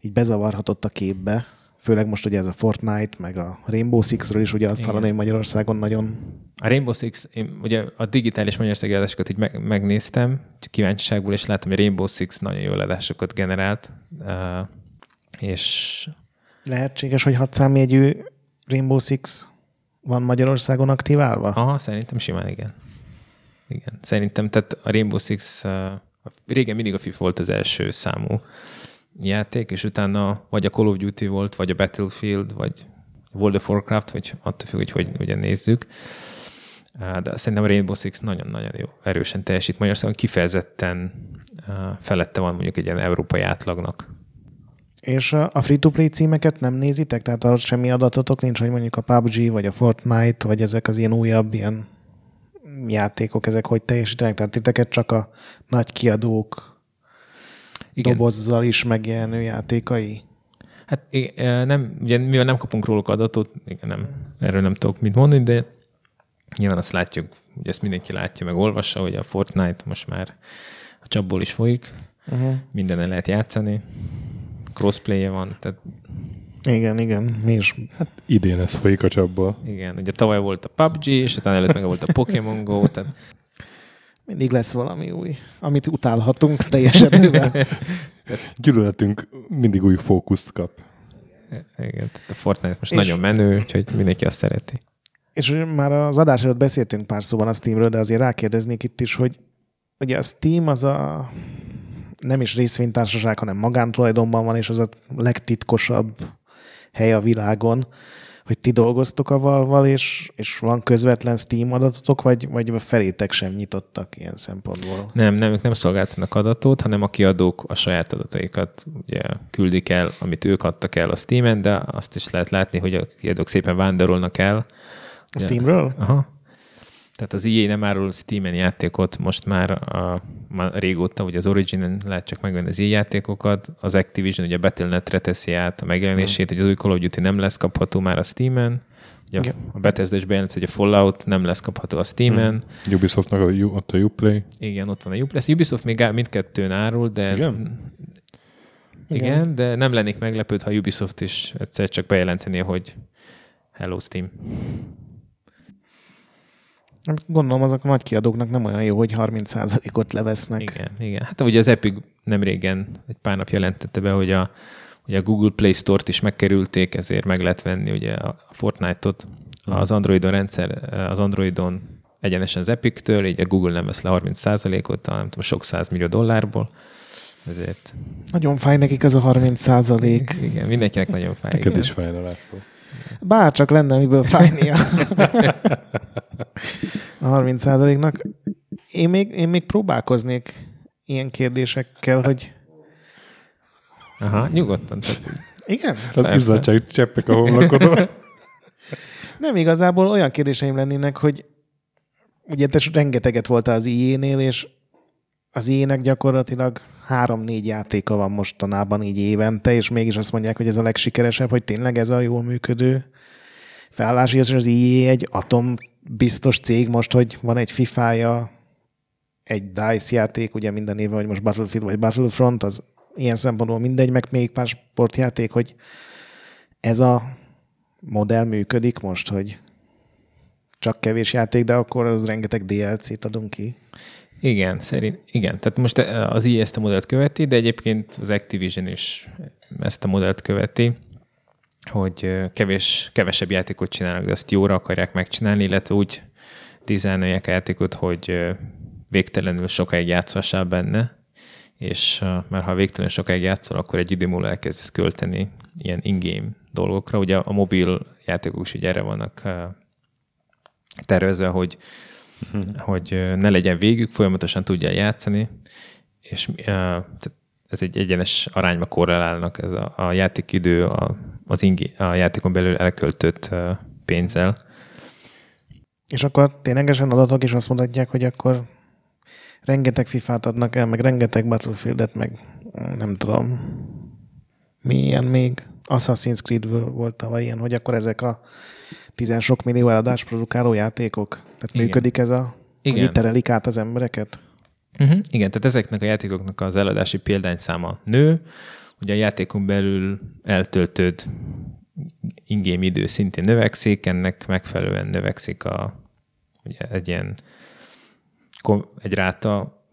így bezavarhatott a képbe főleg most ugye ez a Fortnite, meg a Rainbow Six-ről is ugye azt hallani, hogy Magyarországon nagyon... A Rainbow Six, én ugye a digitális magyarországi adásokat így megnéztem, kíváncsiságból, és láttam, hogy Rainbow Six nagyon jó adásokat generált, és... Lehetséges, hogy hat számjegyű Rainbow Six van Magyarországon aktiválva? Aha, szerintem simán igen. Igen, szerintem, tehát a Rainbow Six, régen mindig a FIFA volt az első számú játék, és utána vagy a Call of Duty volt, vagy a Battlefield, vagy World of Warcraft, vagy attól függ, hogy hogy ugye nézzük. De szerintem a Rainbow Six nagyon-nagyon jó, erősen teljesít Magyarországon, kifejezetten felette van mondjuk egy ilyen európai átlagnak. És a free-to-play címeket nem nézitek? Tehát arra semmi adatotok nincs, hogy mondjuk a PUBG, vagy a Fortnite, vagy ezek az ilyen újabb ilyen játékok, ezek hogy teljesítenek? Tehát titeket csak a nagy kiadók igen. dobozzal is megjelenő játékai? Hát nem, ugye mivel nem kapunk róluk adatot, igen, nem, erről nem tudok mit mondani, de nyilván azt látjuk, hogy ezt mindenki látja, meg olvassa, hogy a Fortnite most már a csapból is folyik, uh-huh. mindenen lehet játszani, crossplay van, tehát igen, igen, mi is. Hát idén ez folyik a csapból. Igen, ugye tavaly volt a PUBG, és utána előtt meg volt a Pokémon Go, tehát mindig lesz valami új, amit utálhatunk teljesen mivel. Gyűlöletünk mindig új fókuszt kap. Igen, a Fortnite most és nagyon menő, úgyhogy mindenki azt szereti. És már az adás előtt beszéltünk pár szóban a Steamről, de azért rákérdeznék itt is, hogy ugye a Steam az a nem is részvénytársaság, hanem magántulajdonban van, és az a legtitkosabb hely a világon hogy ti dolgoztok a valval, és, és van közvetlen Steam adatotok, vagy, vagy felétek sem nyitottak ilyen szempontból? Nem, nem, ők nem szolgáltatnak adatot, hanem a kiadók a saját adataikat ugye küldik el, amit ők adtak el a Steam-en, de azt is lehet látni, hogy a kiadók szépen vándorolnak el. A Steamről? Aha. Tehát az EA nem árul Steam-en játékot, most már, a, már régóta, ugye az Origin-en lehet csak megvenni az EA játékokat, az Activision ugye a Battle.net-re teszi át a megjelenését, hogy az új Call of Duty nem lesz kapható már a Steam-en, Ugye Igen. a Bethesda is bejelent, hogy a Fallout nem lesz kapható a Steam-en. Hmm. Ubisoftnak a, ott a Uplay. Igen, ott van a Uplay. Ubisoft még mindkettőn árul, de Igen? Igen, Igen, de nem lennék meglepőd, ha Ubisoft is egyszer csak bejelenteni, hogy Hello Steam. Hát gondolom azok a nagy kiadóknak nem olyan jó, hogy 30%-ot levesznek. Igen, igen. Hát ugye az Epic nem régen, egy pár nap jelentette be, hogy a, ugye a Google Play Store-t is megkerülték, ezért meg lehet venni ugye a Fortnite-ot az Androidon rendszer, az Androidon egyenesen az Epic-től, így a Google nem vesz le 30%-ot, nem tudom, sok millió dollárból. Ezért. Nagyon fáj nekik az a 30 százalék. Igen, mindenkinek nagyon fáj. Neked is fájna, László. Bár csak lenne, miből fájnia. a 30 nak Én még, én még próbálkoznék ilyen kérdésekkel, hogy... Aha, nyugodtan. Tehát... Igen? Az izzadság cseppek a homlokodon. Nem, igazából olyan kérdéseim lennének, hogy ugye te rengeteget voltál az IE-nél, és az ilyenek gyakorlatilag három-négy játéka van mostanában így évente, és mégis azt mondják, hogy ez a legsikeresebb, hogy tényleg ez a jól működő felállási, és az EA egy atom biztos cég most, hogy van egy FIFA-ja, egy DICE játék, ugye minden éve, hogy most Battlefield vagy Battlefront, az ilyen szempontból mindegy, meg még pár sportjáték, hogy ez a modell működik most, hogy csak kevés játék, de akkor az rengeteg DLC-t adunk ki. Igen, szerint, igen. Tehát most az EA ezt a modellt követi, de egyébként az Activision is ezt a modellt követi, hogy kevés, kevesebb játékot csinálnak, de azt jóra akarják megcsinálni, illetve úgy dizájnolják a játékot, hogy végtelenül sokáig játszhassál benne, és mert ha végtelenül sokáig játszol, akkor egy idő múlva elkezdesz költeni ilyen in-game dolgokra. Ugye a mobil játékok is ugye erre vannak tervezve, hogy, uh-huh. hogy ne legyen végük, folyamatosan tudja játszani, és ez egy egyenes arányba korrelálnak ez a, a játékidő a, az ingi, a játékon belül elköltött pénzzel. És akkor ténylegesen adatok is azt mutatják, hogy akkor rengeteg FIFA-t adnak el, meg rengeteg Battlefield-et, meg nem tudom, milyen még Assassin's Creed volt tavaly ilyen, hogy akkor ezek a tizen sok millió eladás produkáló játékok? Tehát Igen. működik ez a, Igen. hogy terelik át az embereket? Uh-huh. Igen, tehát ezeknek a játékoknak az eladási példányszáma nő, ugye a játékon belül eltöltőd ingame idő szintén növekszik, ennek megfelelően növekszik a, ugye egy ilyen egy ráta,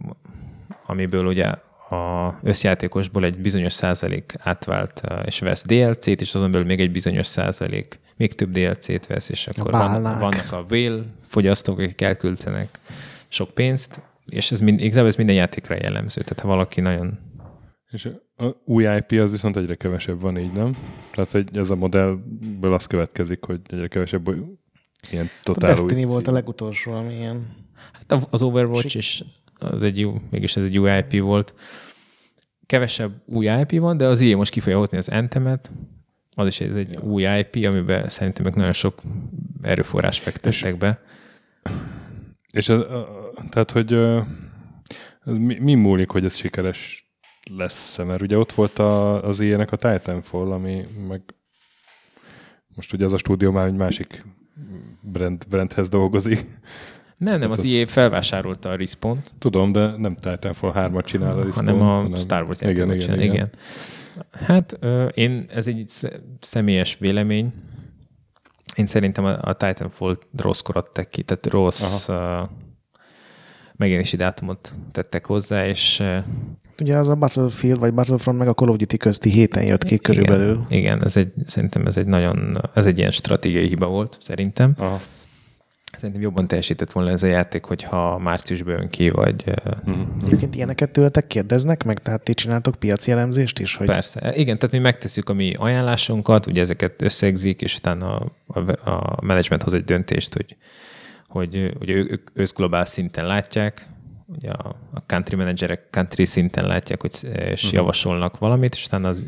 amiből ugye a összjátékosból egy bizonyos százalék átvált és vesz DLC-t, és azon belül még egy bizonyos százalék még több DLC-t vesz, és akkor van, vannak a whale fogyasztók, akik elküldtenek sok pénzt, és ez mind, igazából ez minden játékra jellemző, tehát ha valaki nagyon... És a új IP az viszont egyre kevesebb van így, nem? Tehát, hogy ez a modellből az következik, hogy egyre kevesebb ilyen totál A Destiny új volt a legutolsó, ami ilyen... Hát az Overwatch is az egy jó, mégis ez egy új IP volt. Kevesebb új IP van, de az ilyen most ki fogja hozni az Anthemet, az is ez egy új IP, amiben szerintem meg nagyon sok erőforrás fektettek be. És ez, tehát, hogy ez mi, mi múlik, hogy ez sikeres lesz -e? Mert ugye ott volt a, az ilyenek a Titanfall, ami meg most ugye az a stúdió már egy másik brand, brandhez dolgozik. Nem, nem, az, az EA felvásárolta a respawn. Tudom, de nem Titanfall 3-at csinál a Respawn. Hanem a hanem... Star Wars igen, igen, igen, igen. Hát én, ez egy személyes vélemény. Én szerintem a, Titanfall rosszkor adtak ki, tehát rossz uh, megjelenési dátumot tettek hozzá, és... Ugye az a Battlefield vagy Battlefront meg a Call of Duty közti héten jött ki igen, körülbelül. Igen, ez egy, szerintem ez egy nagyon, ez egy ilyen stratégiai hiba volt, szerintem. Aha. Szerintem jobban teljesített volna ez a játék, hogyha márciusban jön ki, vagy... Mm-hmm. Egyébként ilyeneket tőletek kérdeznek meg? Tehát ti csináltok piaci elemzést is? Hogy... Persze. Igen, tehát mi megtesszük a mi ajánlásunkat, ugye ezeket összegzik, és utána a, a, a management hoz egy döntést, hogy, hogy ugye ők összglobál szinten látják, ugye a, a country managerek country szinten látják, hogy, és uh-huh. javasolnak valamit, és utána az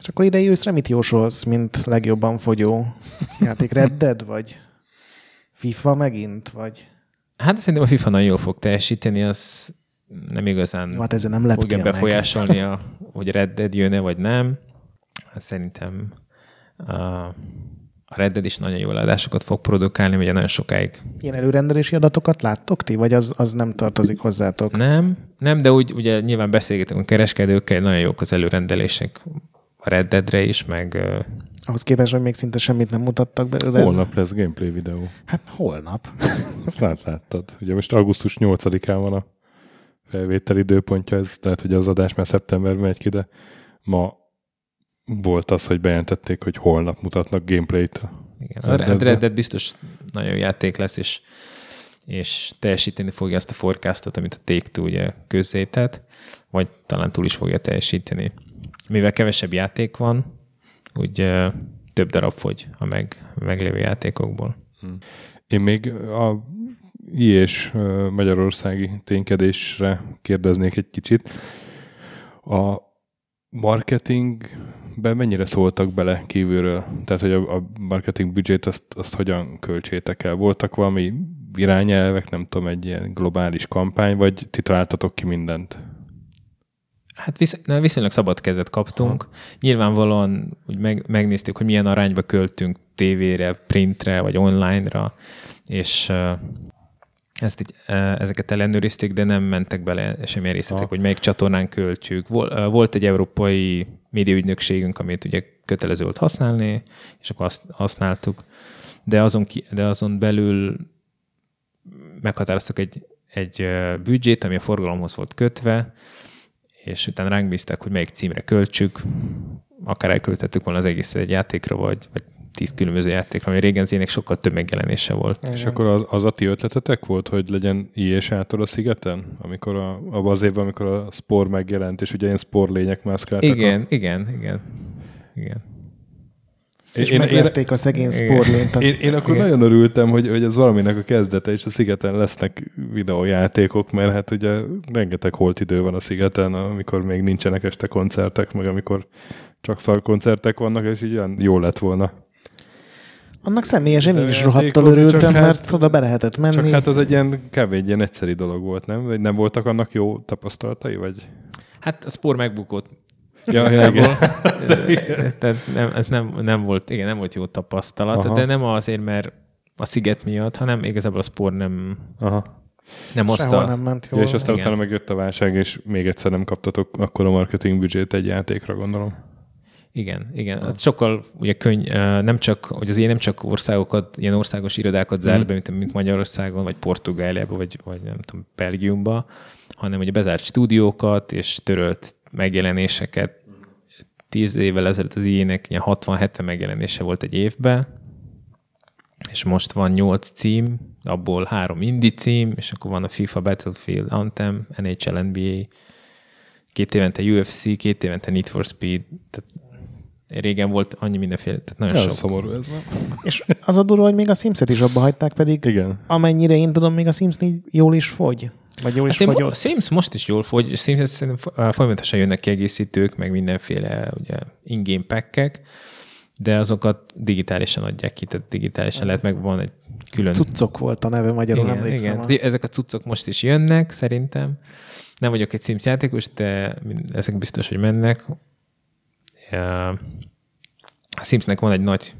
és akkor idei őszre mit jósolsz, mint legjobban fogyó játék? Red Dead, vagy FIFA megint, vagy? Hát szerintem a FIFA nagyon jól fog teljesíteni, az nem igazán hát ezzel nem fogja befolyásolni, a, hogy Red Dead jön vagy nem. Hát szerintem a, a Red Dead is nagyon jó adásokat fog produkálni, ugye nagyon sokáig. Ilyen előrendelési adatokat láttok ti, vagy az, az nem tartozik hozzátok? Nem, nem, de úgy ugye nyilván beszélgetünk a kereskedőkkel, nagyon jók az előrendelések a Red Deadre is, meg ahhoz képest, hogy még szinte semmit nem mutattak belőle. Holnap ez... lesz gameplay videó. Hát holnap. Azt lát, láttad. Ugye most augusztus 8-án van a felvétel időpontja, ez lehet, hogy az adás már szeptemberben megy ki, de ma volt az, hogy bejelentették, hogy holnap mutatnak gameplayt. Igen, a Red, Red Dead biztos nagyon játék lesz, és, és teljesíteni fogja azt a forecastot, amit a Take-Two ugye közzétett, vagy talán túl is fogja teljesíteni. Mivel kevesebb játék van, úgy több darab fogy a meg, meglévő játékokból. Hmm. Én még a és magyarországi ténykedésre kérdeznék egy kicsit. A marketingben mennyire szóltak bele kívülről? Tehát, hogy a, marketing budget azt, azt hogyan költsétek el? Voltak valami irányelvek, nem tudom, egy ilyen globális kampány, vagy ti találtatok ki mindent? Hát visz, viszonylag szabad kezet kaptunk. Aha. Nyilvánvalóan úgy meg, megnéztük, hogy milyen arányba költünk tévére, printre vagy online-ra, és ezt így, ezeket ellenőrizték, de nem mentek bele semmilyen részletek, Aha. hogy melyik csatornán költjük. Volt egy európai médiaügynökségünk, amit ugye kötelező volt használni, és akkor azt használtuk de azon, ki, de azon belül meghatároztak egy, egy büdzsét, ami a forgalomhoz volt kötve, és utána ránk bízták, hogy melyik címre költsük, akár elköltettük volna az egészet egy játékra, vagy, vagy tíz különböző játékra, ami régen zének sokkal több megjelenése volt. És akkor az, az a ti ötletetek volt, hogy legyen IE sátor a szigeten? Amikor a, abban az évben, amikor a Spore megjelent, és ugye ilyen Spore lények mászkáltak. Igen, a... igen, igen. igen. És én, megverték én, a szegény sportlént. Azt... Én, én akkor igen. nagyon örültem, hogy, hogy ez valaminek a kezdete, és a szigeten lesznek videójátékok, mert hát ugye rengeteg holt idő van a szigeten, amikor még nincsenek este koncertek, meg amikor csak szarkoncertek vannak, és így olyan jó lett volna. Annak személyesen én is rohadtal örültem, hát, mert oda be lehetett menni. Csak hát az egy ilyen kevés, ilyen egyszeri dolog volt, nem? Vagy nem voltak annak jó tapasztalatai, vagy? Hát a spor megbukott. Ja, ja, igen. Tehát nem, ez nem, nem, volt, igen, nem volt jó tapasztalat, Aha. de nem azért, mert a sziget miatt, hanem igazából a spor nem, Aha. nem hozta. nem ment jól. Ja, és aztán igen. utána megjött a válság, és még egyszer nem kaptatok akkor a marketing büdzsét egy játékra, gondolom. Igen, igen. Hát sokkal ugye könny, nem csak, hogy az én nem csak országokat, ilyen országos irodákat zárt mm. be, mint, mint Magyarországon, vagy Portugáliában, vagy, vagy nem tudom, Belgiumba, hanem ugye bezárt stúdiókat, és törölt megjelenéseket. Tíz évvel ezelőtt az ilyenek ilyen 60-70 megjelenése volt egy évben, és most van nyolc cím, abból három indie cím, és akkor van a FIFA Battlefield Anthem, NHL NBA, két évente UFC, két évente Need for Speed, tehát Régen volt annyi mindenféle, tehát nagyon Nagyon sok. szomorú ez van. És az a durva, hogy még a Sims-et is abba hagyták, pedig Igen. amennyire én tudom, még a Sims 4 jól is fogy. Vagy jól is fogyott. A Sims most is jól fogy, Sims szerintem folyamatosan jönnek kiegészítők, meg mindenféle ugye, in-game packek, de azokat digitálisan adják ki, tehát digitálisan lehet, meg van egy külön... Cuccok volt a neve magyarul, igen, emlékszem. Igen. Ezek a cuccok most is jönnek, szerintem. Nem vagyok egy Sims játékos, de ezek biztos, hogy mennek a Simsnek van egy nagy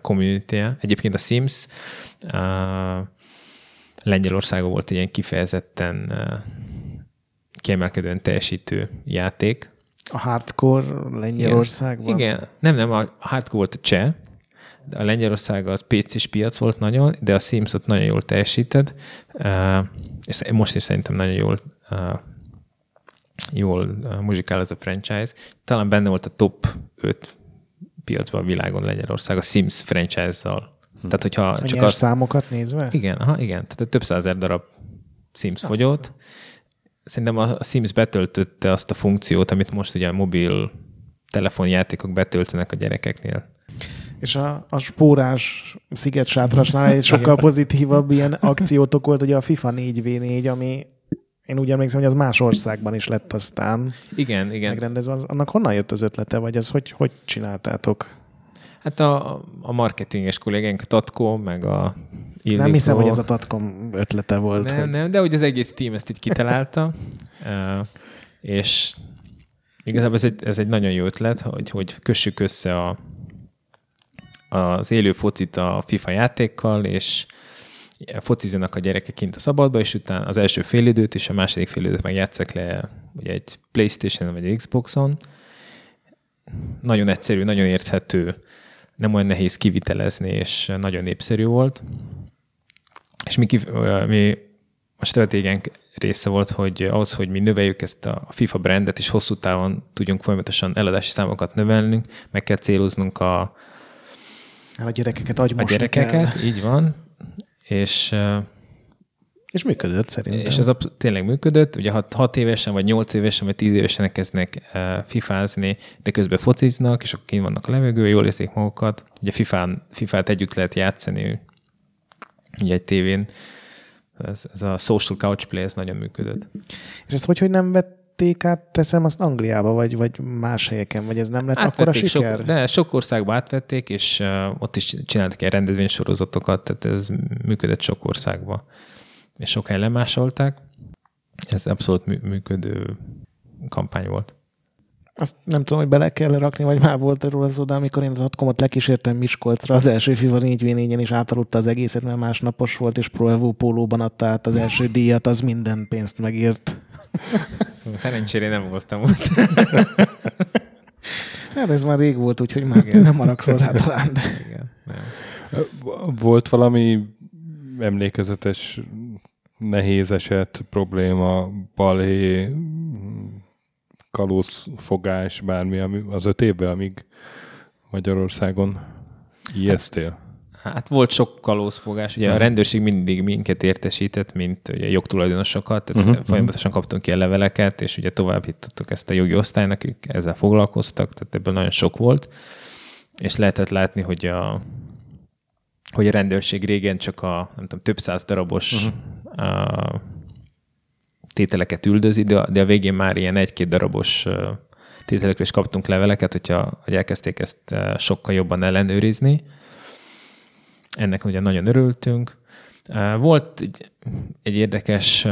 community -e. Egyébként a Sims Lengyelországon volt egy ilyen kifejezetten kiemelkedően teljesítő játék. A hardcore Lengyelországban? Igen, nem, nem, a hardcore volt a cseh, de a Lengyelország az PC-s piac volt nagyon, de a Sims ott nagyon jól teljesített, és most is szerintem nagyon jól jól muzsikál ez a franchise. Talán benne volt a top 5 piacban a világon Lengyelország a Sims franchise-zal. Hm. Tehát, hogyha a csak a számokat nézve? Igen, aha, igen. Tehát több százer darab Sims azt fogyott. Szerintem a Sims betöltötte azt a funkciót, amit most ugye a mobil telefonjátékok betöltenek a gyerekeknél. És a, a spórás sziget-sátrasnál egy sokkal pozitívabb ilyen akciótok volt, ugye a FIFA 4v4, ami én úgy emlékszem, hogy az más országban is lett aztán igen, igen. megrendezve. Annak honnan jött az ötlete, vagy ez hogy, hogy csináltátok? Hát a, a marketinges kollégánk, Tatko, meg a Illikó. Nem hiszem, hogy ez a Tatkom ötlete volt. Nem, hogy... nem, de hogy az egész team ezt így kitalálta, és igazából ez egy, ez egy nagyon jó ötlet, hogy, hogy kössük össze a, az élő focit a FIFA játékkal, és focizzanak a gyerekek kint a szabadba, és utána az első félidőt és a második félidőt meg játszak le ugye egy Playstation vagy egy Xboxon. Nagyon egyszerű, nagyon érthető, nem olyan nehéz kivitelezni, és nagyon népszerű volt. És mi, mi a stratégiánk része volt, hogy ahhoz, hogy mi növeljük ezt a FIFA brandet, és hosszú távon tudjunk folyamatosan eladási számokat növelnünk, meg kell céloznunk a, a gyerekeket a gyerekeket, kell. így van, és és működött szerintem. És ez tényleg működött. Ugye hat, hat évesen, vagy nyolc évesen, vagy tíz évesen elkezdnek uh, fifázni, de közben fociznak, és akkor kint vannak a levegő, jól érzik magukat. Ugye fifán, fifát együtt lehet játszani ugye egy tévén. Ez, ez a social couch play, ez nagyon működött. És ezt hogy, hogy nem vett átvették át, teszem azt Angliába, vagy, vagy más helyeken, vagy ez nem lett akkor a siker? Sok, de sok országba átvették, és uh, ott is csináltak egy rendezvénysorozatokat, tehát ez működött sok országba. És sok helyen lemásolták. Ez abszolút működő kampány volt. Azt nem tudom, hogy bele kell rakni, vagy már volt róla szó, de amikor én az atkomot lekísértem Miskolcra, az első FIFA 4 v is átaludta az egészet, mert másnapos volt, és Pro Evo pólóban adta át az első díjat, az minden pénzt megírt. Szerencsére nem voltam ott. Hát ez már rég volt, úgyhogy már nem haragszol rá talán. De... Igen, nem. Volt valami emlékezetes nehéz eset, probléma, balhé, kalózfogás, bármi ami az öt évvel, amíg Magyarországon ijesztél? Hát volt sok kalózfogás, ugye a rendőrség mindig minket értesített, mint ugye jogtulajdonosokat, tehát uh-huh. folyamatosan kaptunk ilyen leveleket, és ugye tovább hittottuk ezt a jogi osztálynak, akik ezzel foglalkoztak, tehát ebből nagyon sok volt, és lehetett látni, hogy a, hogy a rendőrség régen csak a nem tudom, több száz darabos uh-huh. a, tételeket üldözi, de, de a végén már ilyen egy-két darabos tételekről is kaptunk leveleket, hogyha, hogy elkezdték ezt sokkal jobban ellenőrizni. Ennek ugye nagyon örültünk. Volt egy, egy érdekes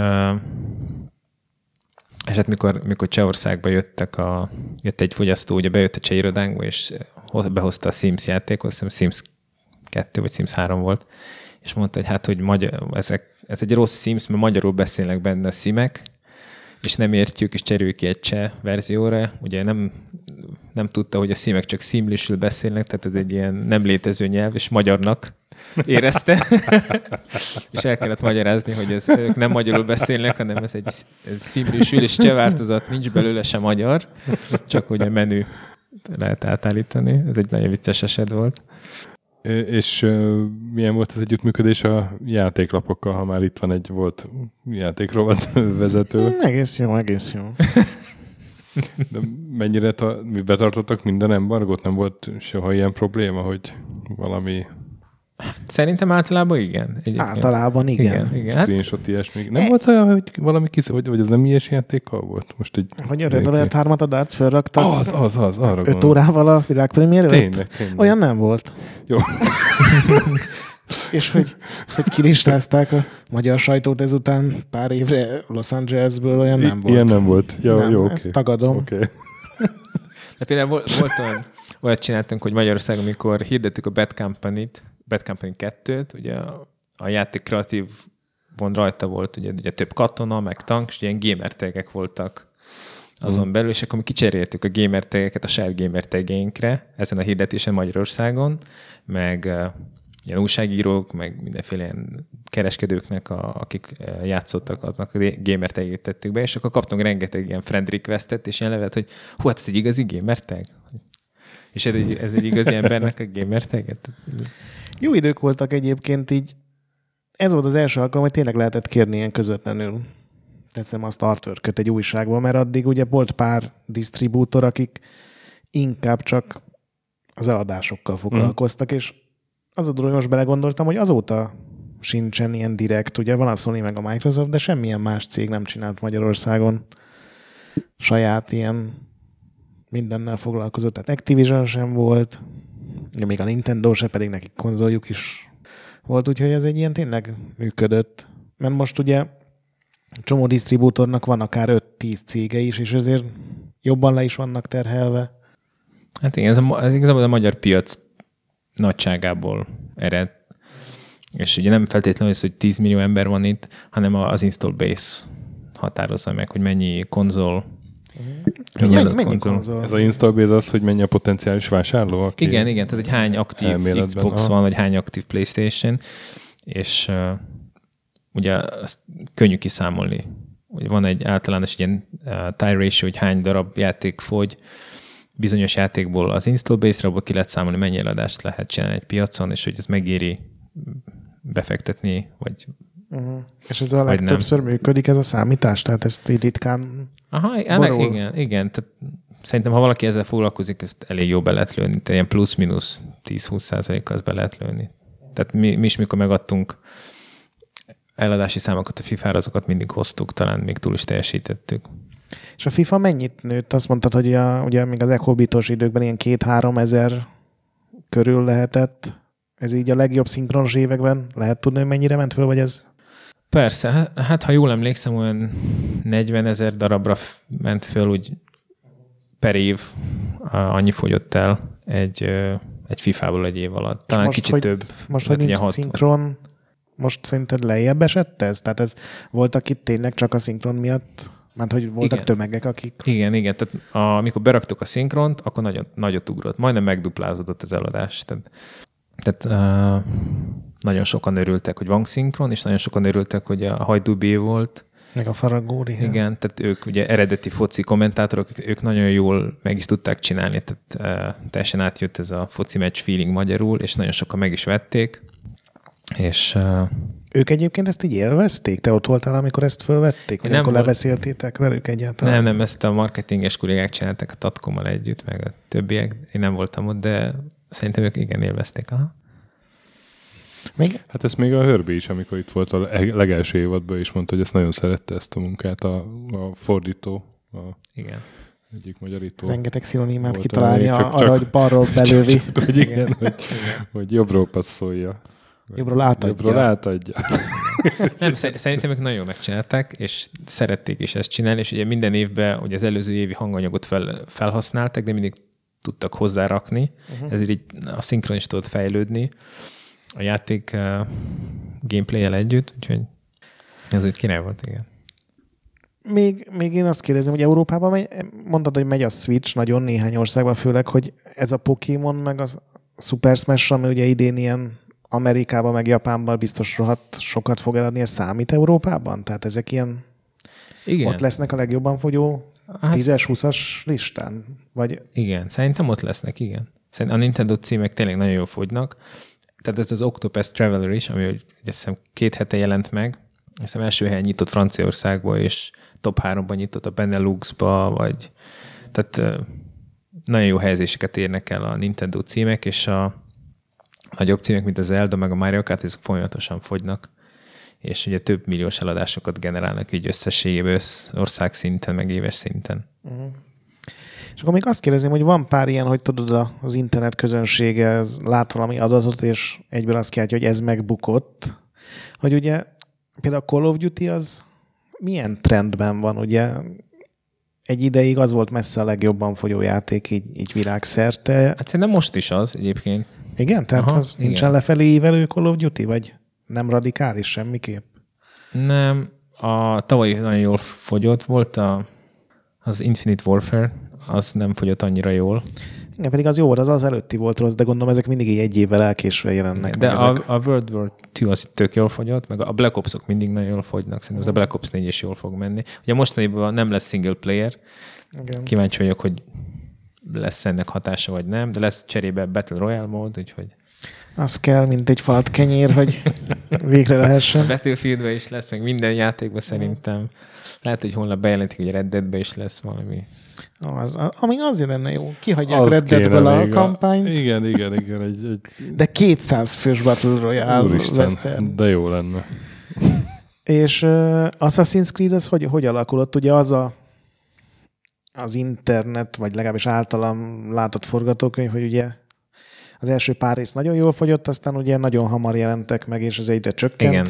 eset, mikor, mikor Csehországba jöttek a, jött egy fogyasztó, ugye bejött a cseh irodánkba, és behozta a Sims játékot, azt Sims 2 vagy Sims 3 volt, és mondta, hogy hát, hogy magyar, ezek, ez egy rossz Sims, mert magyarul beszélnek benne a simek, és nem értjük, és cseréljük ki egy cseh verzióra. Ugye nem, nem tudta, hogy a szímek csak szimlisül beszélnek, tehát ez egy ilyen nem létező nyelv, és magyarnak érezte. és el kellett magyarázni, hogy ez, ők nem magyarul beszélnek, hanem ez egy ez szimlisül, és cseh változat, nincs belőle sem magyar, csak hogy a menü lehet átállítani. Ez egy nagyon vicces eset volt. És milyen volt az együttműködés a játéklapokkal, ha már itt van egy volt játékrovat vezető? Egész jó, egész jó. De mennyire ta, betartottak minden embargot? Nem volt soha ilyen probléma, hogy valami Szerintem általában igen. Egyébként. Általában igen. igen, igen. Hát- Screenshot ilyesmi. Nem e... volt olyan, hogy valami kis, vagy, vagy az nem ilyes játékkal volt? Most egy hogy a Red Alert 3-at a darts felraktak. Az, az, az, arra 5 órával a világpremiér Tényleg, tényleg. Olyan nem volt. Jó. És hogy, hogy kilistázták a magyar sajtót ezután pár évre Los Angelesből, olyan nem volt. Ilyen nem volt. Jó, nem, jó, ezt okay. tagadom. Okay. De például volt, volt olyan, olyat csináltunk, hogy Magyarországon, amikor hirdettük a Bad Company-t, Bad Company 2-t, ugye a, játék kreatív von rajta volt, ugye, ugye több katona, meg tank, és ilyen gamer tegek voltak azon mm. belül, és akkor mi kicseréltük a gamer tegeket a saját gamer tegeinkre, ezen a hirdetésen Magyarországon, meg uh, ilyen újságírók, meg mindenféle ilyen kereskedőknek, a, akik játszottak, aznak a gamer tegét tettük be, és akkor kaptunk rengeteg ilyen friend requestet, és ilyen levelet, hogy hú, hát ez egy igazi gamer tag? És ez egy, ez egy igazi embernek a gamer teget? Jó idők voltak egyébként így. Ez volt az első alkalom, hogy tényleg lehetett kérni ilyen közvetlenül. Teszem a starter egy újságba, mert addig ugye volt pár disztribútor, akik inkább csak az eladásokkal foglalkoztak, mm. és az a dolog, most belegondoltam, hogy azóta sincsen ilyen direkt, ugye van a Sony meg a Microsoft, de semmilyen más cég nem csinált Magyarországon saját ilyen mindennel foglalkozott, tehát Activision sem volt, még a Nintendo se, pedig nekik konzoljuk is volt, úgyhogy ez egy ilyen tényleg működött. Mert most ugye csomó disztribútornak van akár 5-10 cége is, és ezért jobban le is vannak terhelve. Hát igen, ez, a, ez igazából a magyar piac nagyságából ered. És ugye nem feltétlenül az, hogy 10 millió ember van itt, hanem az install base határozza meg, hogy mennyi konzol ez mennyi, mennyi konzol? Ez a install base az, hogy mennyi a potenciális vásárló? Aki igen, igen, tehát egy hány aktív Xbox aha. van, vagy hány aktív PlayStation, és uh, ugye azt könnyű kiszámolni. Ugye van egy általános ilyen uh, tie ratio, hogy hány darab játék fogy, bizonyos játékból az install base-re, abból ki lehet számolni, mennyi eladást lehet csinálni egy piacon, és hogy ez megéri befektetni, vagy Uh-huh. És ez a legtöbbször működik ez a számítás? Tehát ezt így ritkán Aha, ennek, igen, igen. Tehát szerintem, ha valaki ezzel foglalkozik, ezt elég jó be lehet lőni. Tehát ilyen plusz-minusz 10-20 százalékkal az be lehet lőni. Tehát mi, mi is, mikor megadtunk eladási számokat a FIFA-ra, azokat mindig hoztuk, talán még túl is teljesítettük. És a FIFA mennyit nőtt? Azt mondtad, hogy a, ugye még az ekobitos időkben ilyen két-három ezer körül lehetett. Ez így a legjobb szinkronos években? Lehet tudni, hogy mennyire ment föl, vagy ez Persze, hát, hát ha jól emlékszem, olyan 40 ezer darabra ment föl úgy per év, annyi fogyott el egy, egy FIFA-ból egy év alatt. Talán most, kicsit hogy, több. Most, hogy nincs szinkron, most szerinted lejjebb esett ez? Tehát ez voltak itt tényleg csak a szinkron miatt? Mert hogy voltak igen. tömegek, akik... Igen, igen. Tehát amikor beraktuk a szinkront, akkor nagyon, nagyot ugrott. Majdnem megduplázódott az eladás. Tehát Tehát uh, nagyon sokan örültek, hogy van szinkron, és nagyon sokan örültek, hogy a Hajdú volt. Meg a Faragóri. Igen, tehát ők ugye eredeti foci kommentátorok, ők nagyon jól meg is tudták csinálni, tehát uh, teljesen átjött ez a foci match feeling magyarul, és nagyon sokan meg is vették. És uh, ők egyébként ezt így élvezték? Te ott voltál, amikor ezt fölvették? Vagy nem akkor lebeszéltétek velük egyáltalán? Nem, nem, ezt a marketinges kollégák csináltak a Tatkommal együtt, meg a többiek. Én nem voltam ott, de szerintem ők igen élvezték. Aha. Még? Hát ezt még a Hörbi is, amikor itt volt a legelső évadban is mondta, hogy ezt nagyon szerette ezt a munkát, a, a fordító. A igen. Egyik magyarító. Rengeteg szinonimát kitalálni csak, arra, csak, hogy balról belővi. Csak, csak, hogy igen, hogy, hogy jobbról passzolja. Jobbról átadja. Jobbról átadja. Nem, szerintem ők nagyon megcsinálták, és szerették is ezt csinálni, és ugye minden évben, ugye az előző évi hanganyagot fel, felhasználtak, de mindig tudtak hozzárakni, uh-huh. ezért így a szinkron is tudott fejlődni a játék uh, gameplay-el együtt, úgyhogy ez egy király volt, igen. Még, még én azt kérdezem, hogy Európában megy, mondtad, hogy megy a Switch nagyon néhány országban, főleg, hogy ez a Pokémon meg a Super Smash, ami ugye idén ilyen Amerikában meg Japánban biztos rohadt sokat fog eladni, ez számít Európában? Tehát ezek ilyen igen. ott lesznek a legjobban fogyó hát, 10-20-as listán? Vagy... Igen, szerintem ott lesznek, igen. Szerintem a Nintendo címek tényleg nagyon jól fogynak. Tehát ez az Octopus Traveler is, ami hogy azt hiszem két hete jelent meg, azt hiszem első helyen nyitott Franciaországba, és top 3-ban nyitott a Beneluxba, vagy tehát nagyon jó helyezéseket érnek el a Nintendo címek, és a nagyobb címek, mint az Zelda, meg a Mario Kart, ezek folyamatosan fogynak, és ugye több milliós eladásokat generálnak így összességében össz, ország szinten, meg éves szinten. Uh-huh. És akkor még azt kérdezném, hogy van pár ilyen, hogy tudod, az internet közönsége ez lát valami adatot, és egyből azt kiáltja, hogy ez megbukott. Hogy ugye például a Call of Duty az milyen trendben van, ugye egy ideig az volt messze a legjobban fogyó játék így, így világszerte. Hát szerintem most is az egyébként. Igen? Tehát Aha, az igen. nincsen lefelé ívelő Call of Duty, vagy nem radikális semmiképp? Nem. A tavaly nagyon jól fogyott volt a, az Infinite Warfare, az nem fogyott annyira jól. Igen, pedig az jó volt, az az előtti volt rossz, de gondolom ezek mindig egy évvel elkésve jelennek. De a, ezek. a World War II az tök jól fogyott, meg a Black Ops-ok mindig nagyon jól fogynak, szerintem a Black Ops 4 is jól fog menni. Ugye mostaniban nem lesz single player, Igen. kíváncsi vagyok, hogy lesz ennek hatása, vagy nem, de lesz cserébe Battle Royale mód, úgyhogy... Az kell, mint egy falat kenyér, hogy végre lehessen. A Battlefieldben is lesz, meg minden játékban szerintem. Lehet, hogy holnap bejelentik, hogy Red Deadbe is lesz valami. Az, ami azért lenne jó. Kihagyják az Red Deadből a kampányt. A... Igen, igen, igen. Egy, egy... De 200 fős Battle Royale Úristen, de jó lenne. És uh, Assassin's Creed az hogy, hogy alakulott? Ugye az a az internet, vagy legalábbis általam látott forgatókönyv, hogy ugye az első pár rész nagyon jól fogyott, aztán ugye nagyon hamar jelentek meg, és ez egyre csökkent. Igen.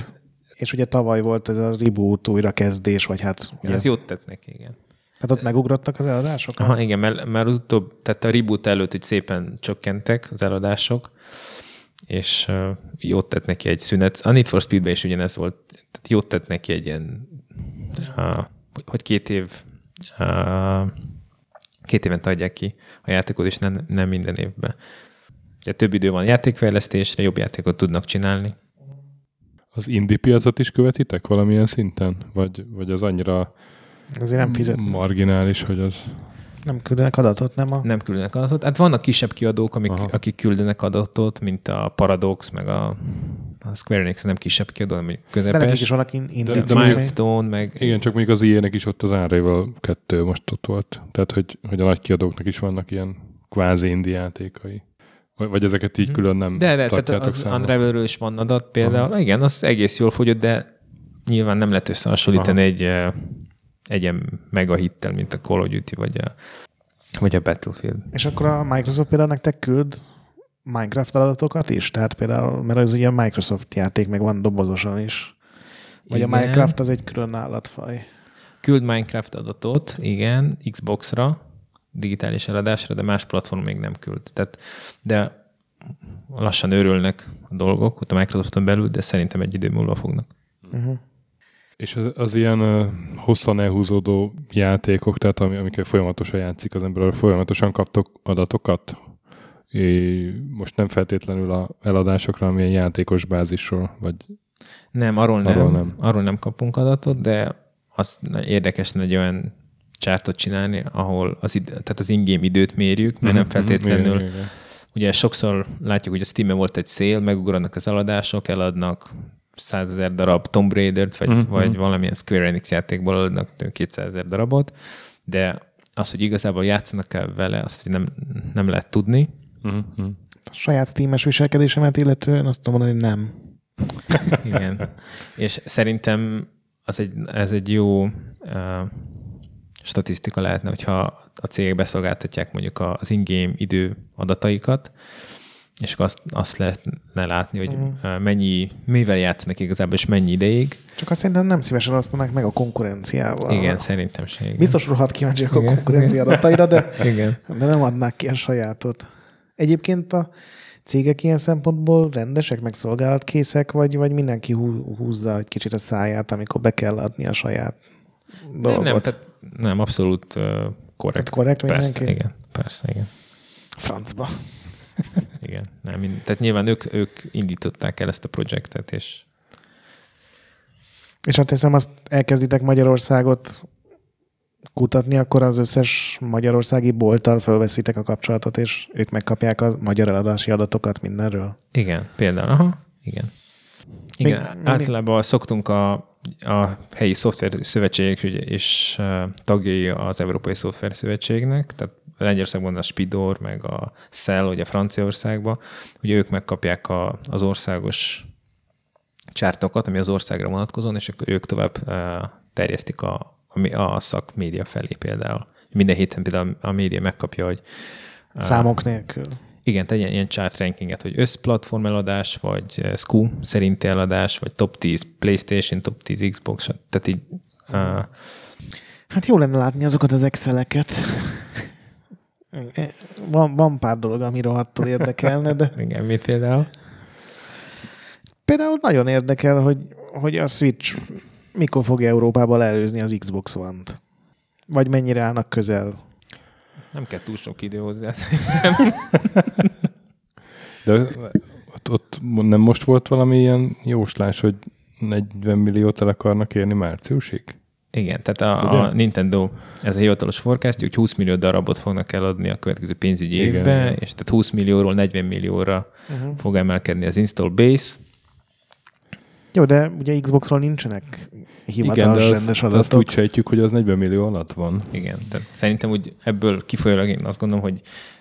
És ugye tavaly volt ez a reboot újrakezdés, vagy hát... Ugye, ez jót tett neki, igen. Tehát ott megugrottak az eladások? Aha, igen, mert, mert az utóbb, tehát a reboot előtt hogy szépen csökkentek az eladások, és uh, jót tett neki egy szünet. A Need for Speedben is ugyanez volt, tehát jót tett neki egy ilyen, uh, hogy két év uh, két évente adják ki a játékot, és nem, nem minden évben. Ugye több idő van játékfejlesztésre, jobb játékot tudnak csinálni. Az indie piacot is követitek valamilyen szinten? Vagy, vagy az annyira Azért nem fizet. marginális, hogy az... Nem küldenek adatot, nem a... Nem küldenek adatot. Hát vannak kisebb kiadók, amik, akik küldenek adatot, mint a Paradox, meg a, a Square Enix nem kisebb kiadó, hanem közepes. De is vannak in, de, de Milestone, meg... Igen, csak mondjuk az ilyenek is ott az áraival kettő most ott volt. Tehát, hogy, hogy a nagy kiadóknak is vannak ilyen kvázi indi játékai. Vagy, ezeket így mhm. külön nem De, de tehát az Unravelről is van adat például. Aha. Igen, az egész jól fogyott, de nyilván nem lehet összehasonlítani Aha. egy, egy ilyen megahittel, mint a Call of Duty vagy a, vagy a Battlefield. És akkor a Microsoft például nektek küld Minecraft adatokat is? Tehát például, mert az ugye a Microsoft játék, meg van dobozosan is. Vagy igen. a Minecraft az egy külön állatfaj. Küld Minecraft adatot, igen, Xbox-ra, digitális eladásra, de más platform még nem küld. Tehát, de lassan őrülnek a dolgok ott a Microsofton belül, de szerintem egy idő múlva fognak. Uh-huh. És az, az ilyen uh, hosszan elhúzódó játékok, tehát amikkel folyamatosan játszik az ember, folyamatosan kaptok adatokat É, most nem feltétlenül a eladásokra, hanem ilyen játékos bázisról, vagy Nem, arról nem, Arról nem. nem. Arról nem kapunk adatot, de az érdekes egy olyan csártot csinálni, ahol az, id- tehát az ingame időt mérjük, mert nem Mhm, feltétlenül igen, igen. Ugye sokszor látjuk, hogy a Steam-en volt egy szél, megugranak az eladások, eladnak 100 ezer darab Tomb Raider-t, vagy, Mhm, uh-huh. vagy valamilyen Square Enix játékból eladnak 200 ezer darabot, de az, hogy igazából játszanak-e vele, azt nem, nem lehet tudni. Mhm, mhm. A saját Steam-es viselkedésemet illetően azt tudom mondani, hogy nem. Igen. És szerintem az egy, ez egy jó uh, statisztika lehetne, hogyha a cégek beszolgáltatják mondjuk az in-game idő adataikat, és akkor azt, azt lehetne látni, hogy uh, mennyi, mivel játszanak igazából, és mennyi ideig. Csak azt szerintem nem szívesen osztanak meg a konkurenciával. Igen, szerintem se. Igen. Biztos rohadt kíváncsiak a konkurencia igen. adataira, de, Igen. de nem adnák ki a sajátot. Egyébként a cégek ilyen szempontból rendesek, meg szolgálatkészek, vagy, vagy mindenki hú- húzza egy kicsit a száját, amikor be kell adni a saját Nem, dolgot. nem, tehát nem, abszolút uh, korrekt. Tehát korrekt persze, mindenki? igen, persze, igen. Francba. igen. Nem, tehát nyilván ők, ők indították el ezt a projektet, és És ha teszem, azt elkezditek Magyarországot kutatni, akkor az összes magyarországi bolttal fölveszitek a kapcsolatot, és ők megkapják a magyar eladási adatokat mindenről. Igen, például. Aha, igen. Igen, Még- általában szoktunk a, a helyi szoftver szövetségek és tagjai az Európai Szoftver Szövetségnek, tehát Lengyelországban a Spidor, meg a Cell, ugye Franciaországban, ugye ők megkapják a, az országos csártokat, ami az országra vonatkozóan, és akkor ők tovább terjesztik a, a, a szak média felé például. Minden héten például a média megkapja, hogy Számok nélkül. Igen, tegyen ilyen chart rankinget, hogy összplatform eladás, vagy eh, SKU szerinti eladás, vagy top 10 PlayStation, top 10 Xbox, tehát így uh, Hát jó lenne látni azokat az Exceleket. Van, van pár dolog, ami rohadtul érdekelne, de igen, mit például? például nagyon érdekel, hogy, hogy a Switch mikor fogja Európába előzni az Xbox One-t. Vagy mennyire állnak közel. Nem kell túl sok idő hozzá. De ott, ott nem most volt valami ilyen jóslás, hogy 40 milliót el akarnak érni márciusig? Igen, tehát a, Ugye? a Nintendo, ez a hivatalos forecast, hogy 20 millió darabot fognak eladni a következő pénzügyi évben, és tehát 20 millióról 40 millióra Uh-huh. fog emelkedni az install base. Jó, de ugye Xboxról nincsenek Igen, hivatalos de, rendes de azt adatok. úgy sejtjük, hogy az 40 millió alatt van. Igen, tehát szerintem úgy ebből kifolyólag én azt gondolom, hogy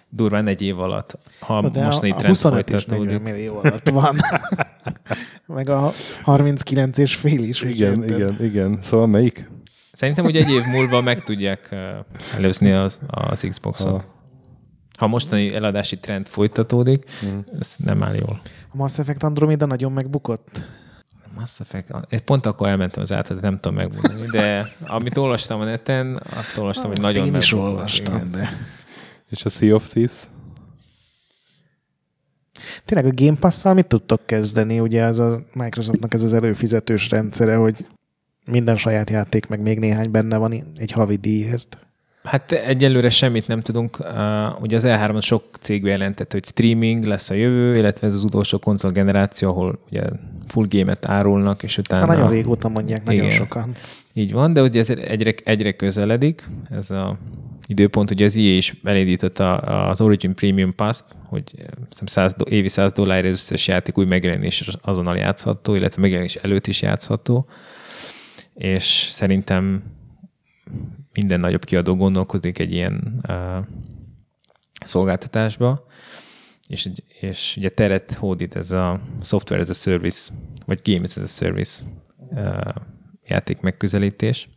durván egy év alatt, ha de mostani a, a trend 25 és 40 folytatódik. millió alatt van. Meg a 39 és fél is. Igen, érted? igen, igen. Szóval melyik? Szerintem, hogy egy év múlva meg tudják előzni az, az Xboxot. Ha. Ha a mostani eladási trend folytatódik, Mm. ez nem áll jól. A Mass Effect Andromeda nagyon megbukott. Mass Effect, pont akkor elmentem az által, nem tudom megmondani, de amit olvastam a neten, azt olvastam, hogy Azt nagyon én is olvastam, igen. de... És a Sea of Thieves? Tényleg a Game Pass-szal mit tudtok kezdeni? Ugye ez a Microsoftnak ez az előfizetős rendszere, hogy minden saját játék, meg még néhány benne van egy havi díjért. Hát egyelőre semmit nem tudunk. Uh, ugye az E3-on sok cég bejelentett, hogy streaming lesz a jövő, illetve ez az utolsó konzol generáció, ahol ugye full game-et árulnak, és utána... már nagyon régóta mondják, nagyon Igen. sokan. Így van, de ugye ez egyre, egyre közeledik, ez a időpont, ugye az EA is elindította az Origin Premium Pass-t, hogy eh, hiszem 100, do- évi 100 dollárért az összes játék új megjelenés azonnal játszható, illetve megjelenés előtt is játszható, és szerintem minden nagyobb kiadó gondolkodik egy ilyen uh, szolgáltatásba, és, és ugye teret hódít ez a software as a service, vagy games as a service uh, játék megközelítés.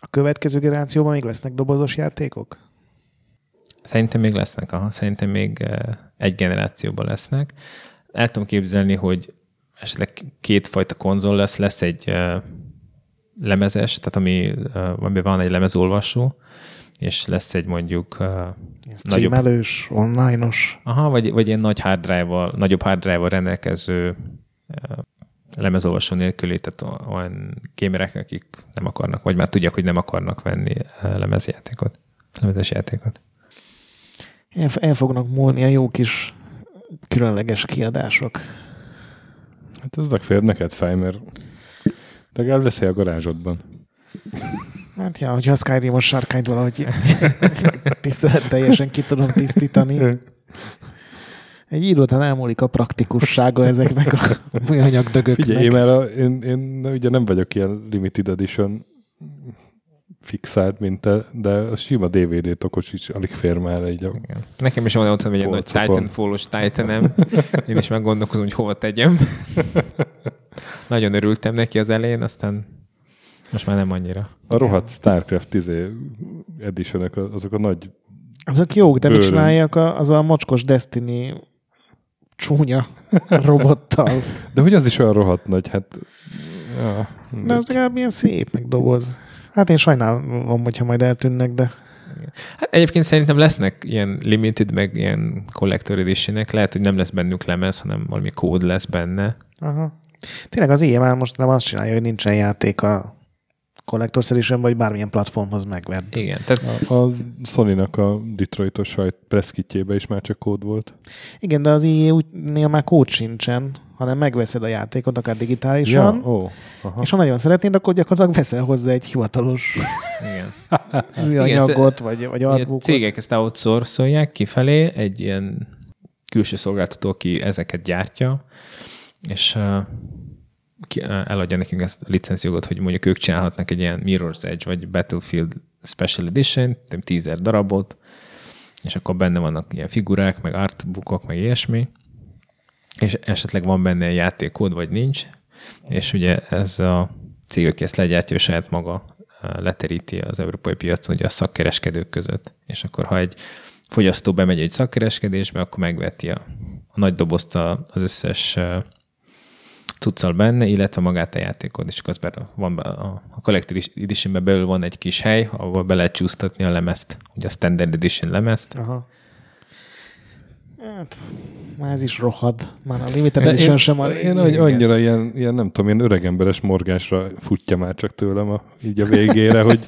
A következő generációban még lesznek dobozos játékok? Szerintem még lesznek, aha, szerintem még eh, egy generációban lesznek. El tudom képzelni, hogy esetleg kétfajta konzol lesz, lesz egy eh, lemezes, tehát ami, amiben van egy lemezolvasó, és lesz egy mondjuk eh, nagyobb, Streamelős, online-os. aha, vagy, vagy ilyen nagy hard drive-val, nagyobb hard drive-val rendelkező eh, lemezolvasó nélküli, tehát olyan gamereknek, akik nem akarnak, vagy már tudják, hogy nem akarnak venni lemezjátékot, lemezes játékot. El, el fognak múlni a jó kis különleges kiadások. Hát ez legfeljebb neked fáj, mert legalább leszel a garázsodban. Hát ja, hogyha a Skyrim-os sarkányt valahogy tiszteletteljesen ki tudom tisztítani. Egy idő után elmúlik a praktikussága ezeknek a műanyag dögöknek. Figyelj, én, már a, én, én ugye nem vagyok ilyen limited edition fixált, mint te, de a sima DVD tokos is alig fér már egy a... Igen. Nekem is van otthon egy nagy. Titanfall-os Titanem. Én is meggondolkozom, hogy hova tegyem. Nagyon örültem neki az elején, aztán most már nem annyira. A rohadt Starcraft 10 edition azok a nagy... Azok jók, de mit Bőrön. csináljak a, az a mocskos Destiny csúnya robottal? De hogy az is olyan rohadt nagy, hát... Ja, De az legalább ilyen szép, meg doboz. Hát én sajnálom, hogyha majd eltűnnek, de Hát egyébként szerintem lesznek ilyen limited, meg ilyen collector edition Lehet, hogy nem lesz bennük lemez, hanem valami kód lesz benne. Aha. Tényleg az ilyen már most nem azt csinálja, hogy nincsen játék a Collector's Edition, vagy bármilyen platformhoz megvedd. Igen, tehát A, a Sony-nak a Detroitos sajt preszkitjébe is már csak kód volt. Igen, de az EA úgynél már kód sincsen, hanem megveszed a játékot, akár digitálisan, Ja, ó, aha. és ha nagyon szeretnéd, akkor gyakorlatilag veszel hozzá egy hivatalos igen. műanyagot, vagy, vagy artbookot. cégek ezt outsourcolják kifelé, egy ilyen külső szolgáltató, aki ezeket gyártja, és eladja nekünk ezt a licenszjogot, hogy mondjuk ők csinálhatnak egy ilyen Mirror's Edge, vagy Battlefield Special Edition, nem 10 darabot, és akkor benne vannak ilyen figurák, meg artbookok, meg ilyesmi, és esetleg van benne egy játékkód, vagy nincs, és ugye ez a cég, aki ezt legyártja, saját maga leteríti az európai piacon ugye a szakkereskedők között. És akkor, ha egy fogyasztó bemegy egy szakkereskedésbe, akkor megveti a, a nagy dobozt az összes cuccal benne, illetve magát a játékot, és be- van be, a, a Collector Editionben belül van egy kis hely, ahol be lehet csúsztatni a lemezt, ugye a Standard Edition lemezt. Aha. Hát, már ez is rohad. Már a Limited De Edition én, sem a én hogy annyira ilyen, ilyen, nem tudom, ilyen öregemberes morgásra futja már csak tőlem a, így a végére, hogy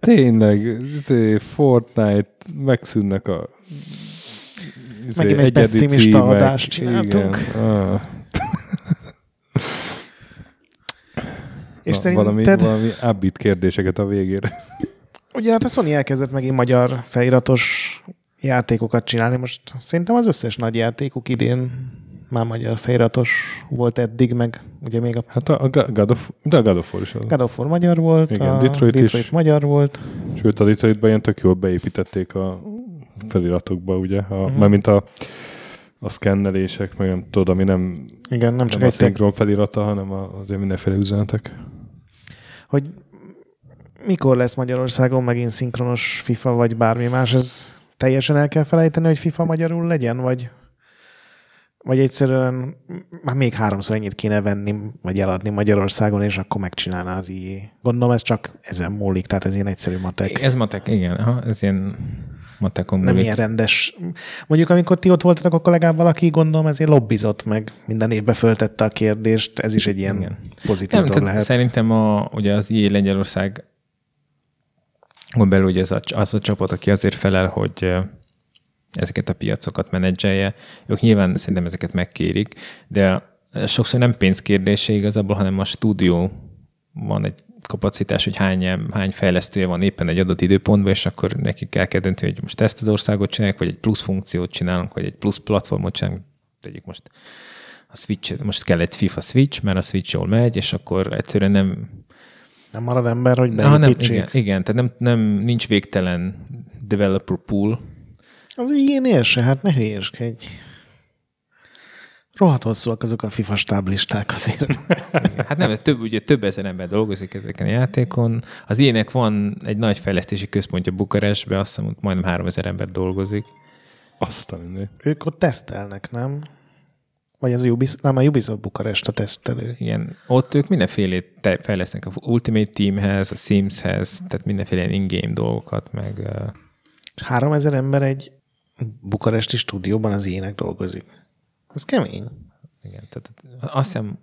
tényleg izé, Fortnite, megszűnnek a izé, Megint egy pessimista címek. adást csináltunk. Igen. Ah, És na, valami, szerinted, valami upbeat kérdéseket a végére. ugye hát a Sony elkezdett megint magyar feliratos játékokat csinálni. Most szerintem az összes nagy játékuk idén már magyar feliratos volt eddig, meg ugye még a Hát a, a God of, de a God of War is az. God of War magyar volt, Igen, a Detroit is. Detroit magyar volt. Sőt, a Detroitban ilyen tök jól beépítették a feliratokba, ugye, a, Mhm. uh-huh. mert mint a, a szkennelések, meg nem tudod, ami nem, Igen, nem csak nem a egy tek, szinkron felirata, hanem a, azért mindenféle üzenetek. hogy mikor lesz Magyarországon megint szinkronos FIFA, vagy bármi más, ez teljesen el kell felejteni, hogy FIFA magyarul legyen, vagy, vagy egyszerűen már még háromszor ennyit kéne venni, vagy eladni Magyarországon, és akkor megcsinálná az IE. Gondolom ez csak ezen múlik, tehát ez ilyen egyszerű matek. Ez matek, igen, aha, ez ilyen matekon Nem ilyen rendes. Mondjuk, amikor ti ott voltatok, akkor legalább valaki, gondolom, ezért lobbizott meg, minden évben föltette a kérdést, ez is egy ilyen Igen. pozitív Nem, lehet. szerintem a, ugye az IE Lengyelország belül ugye ez a, az a csapat, aki azért felel, hogy ezeket a piacokat menedzselje. Ők nyilván szerintem ezeket megkérik, de sokszor nem pénzkérdése igazából, hanem a stúdió van egy kapacitás, hogy hány, hány fejlesztője van éppen egy adott időpontban, és akkor nekik el kell dönteni, hogy most ezt az országot csinálják, vagy egy plusz funkciót csinálunk, vagy egy plusz platformot csinálunk. Tegyük most a Switch, most kell egy FIFA Switch, mert a Switch jól megy, és akkor egyszerűen nem, Nem marad ember, hogy nem, beépítsék. igen, igen, tehát nem, nem, nincs végtelen developer pool. Az ilyenél se, hát ne hülyéskedj. Rohadt hosszúak azok a FIFA stáblisták azért. Hát nem, de több, ugye több ezer ember dolgozik ezeken a játékon. Az ilyenek van egy nagy fejlesztési központja Bukarestben, azt hiszem, hogy majdnem 3000 ember dolgozik. Azt a ők ott tesztelnek, nem? Vagy az Ubisoft, nem, a Ubisoft Bukarest a tesztelő. Igen, ott ők mindenfélét fejlesztenek a Ultimate Teamhez, a Simshez, tehát mindenféle in-game dolgokat, meg uh, És 3000 ember egy bukaresti stúdióban az ilyenek dolgozik. Ez kemény. igen, tehát azt hiszem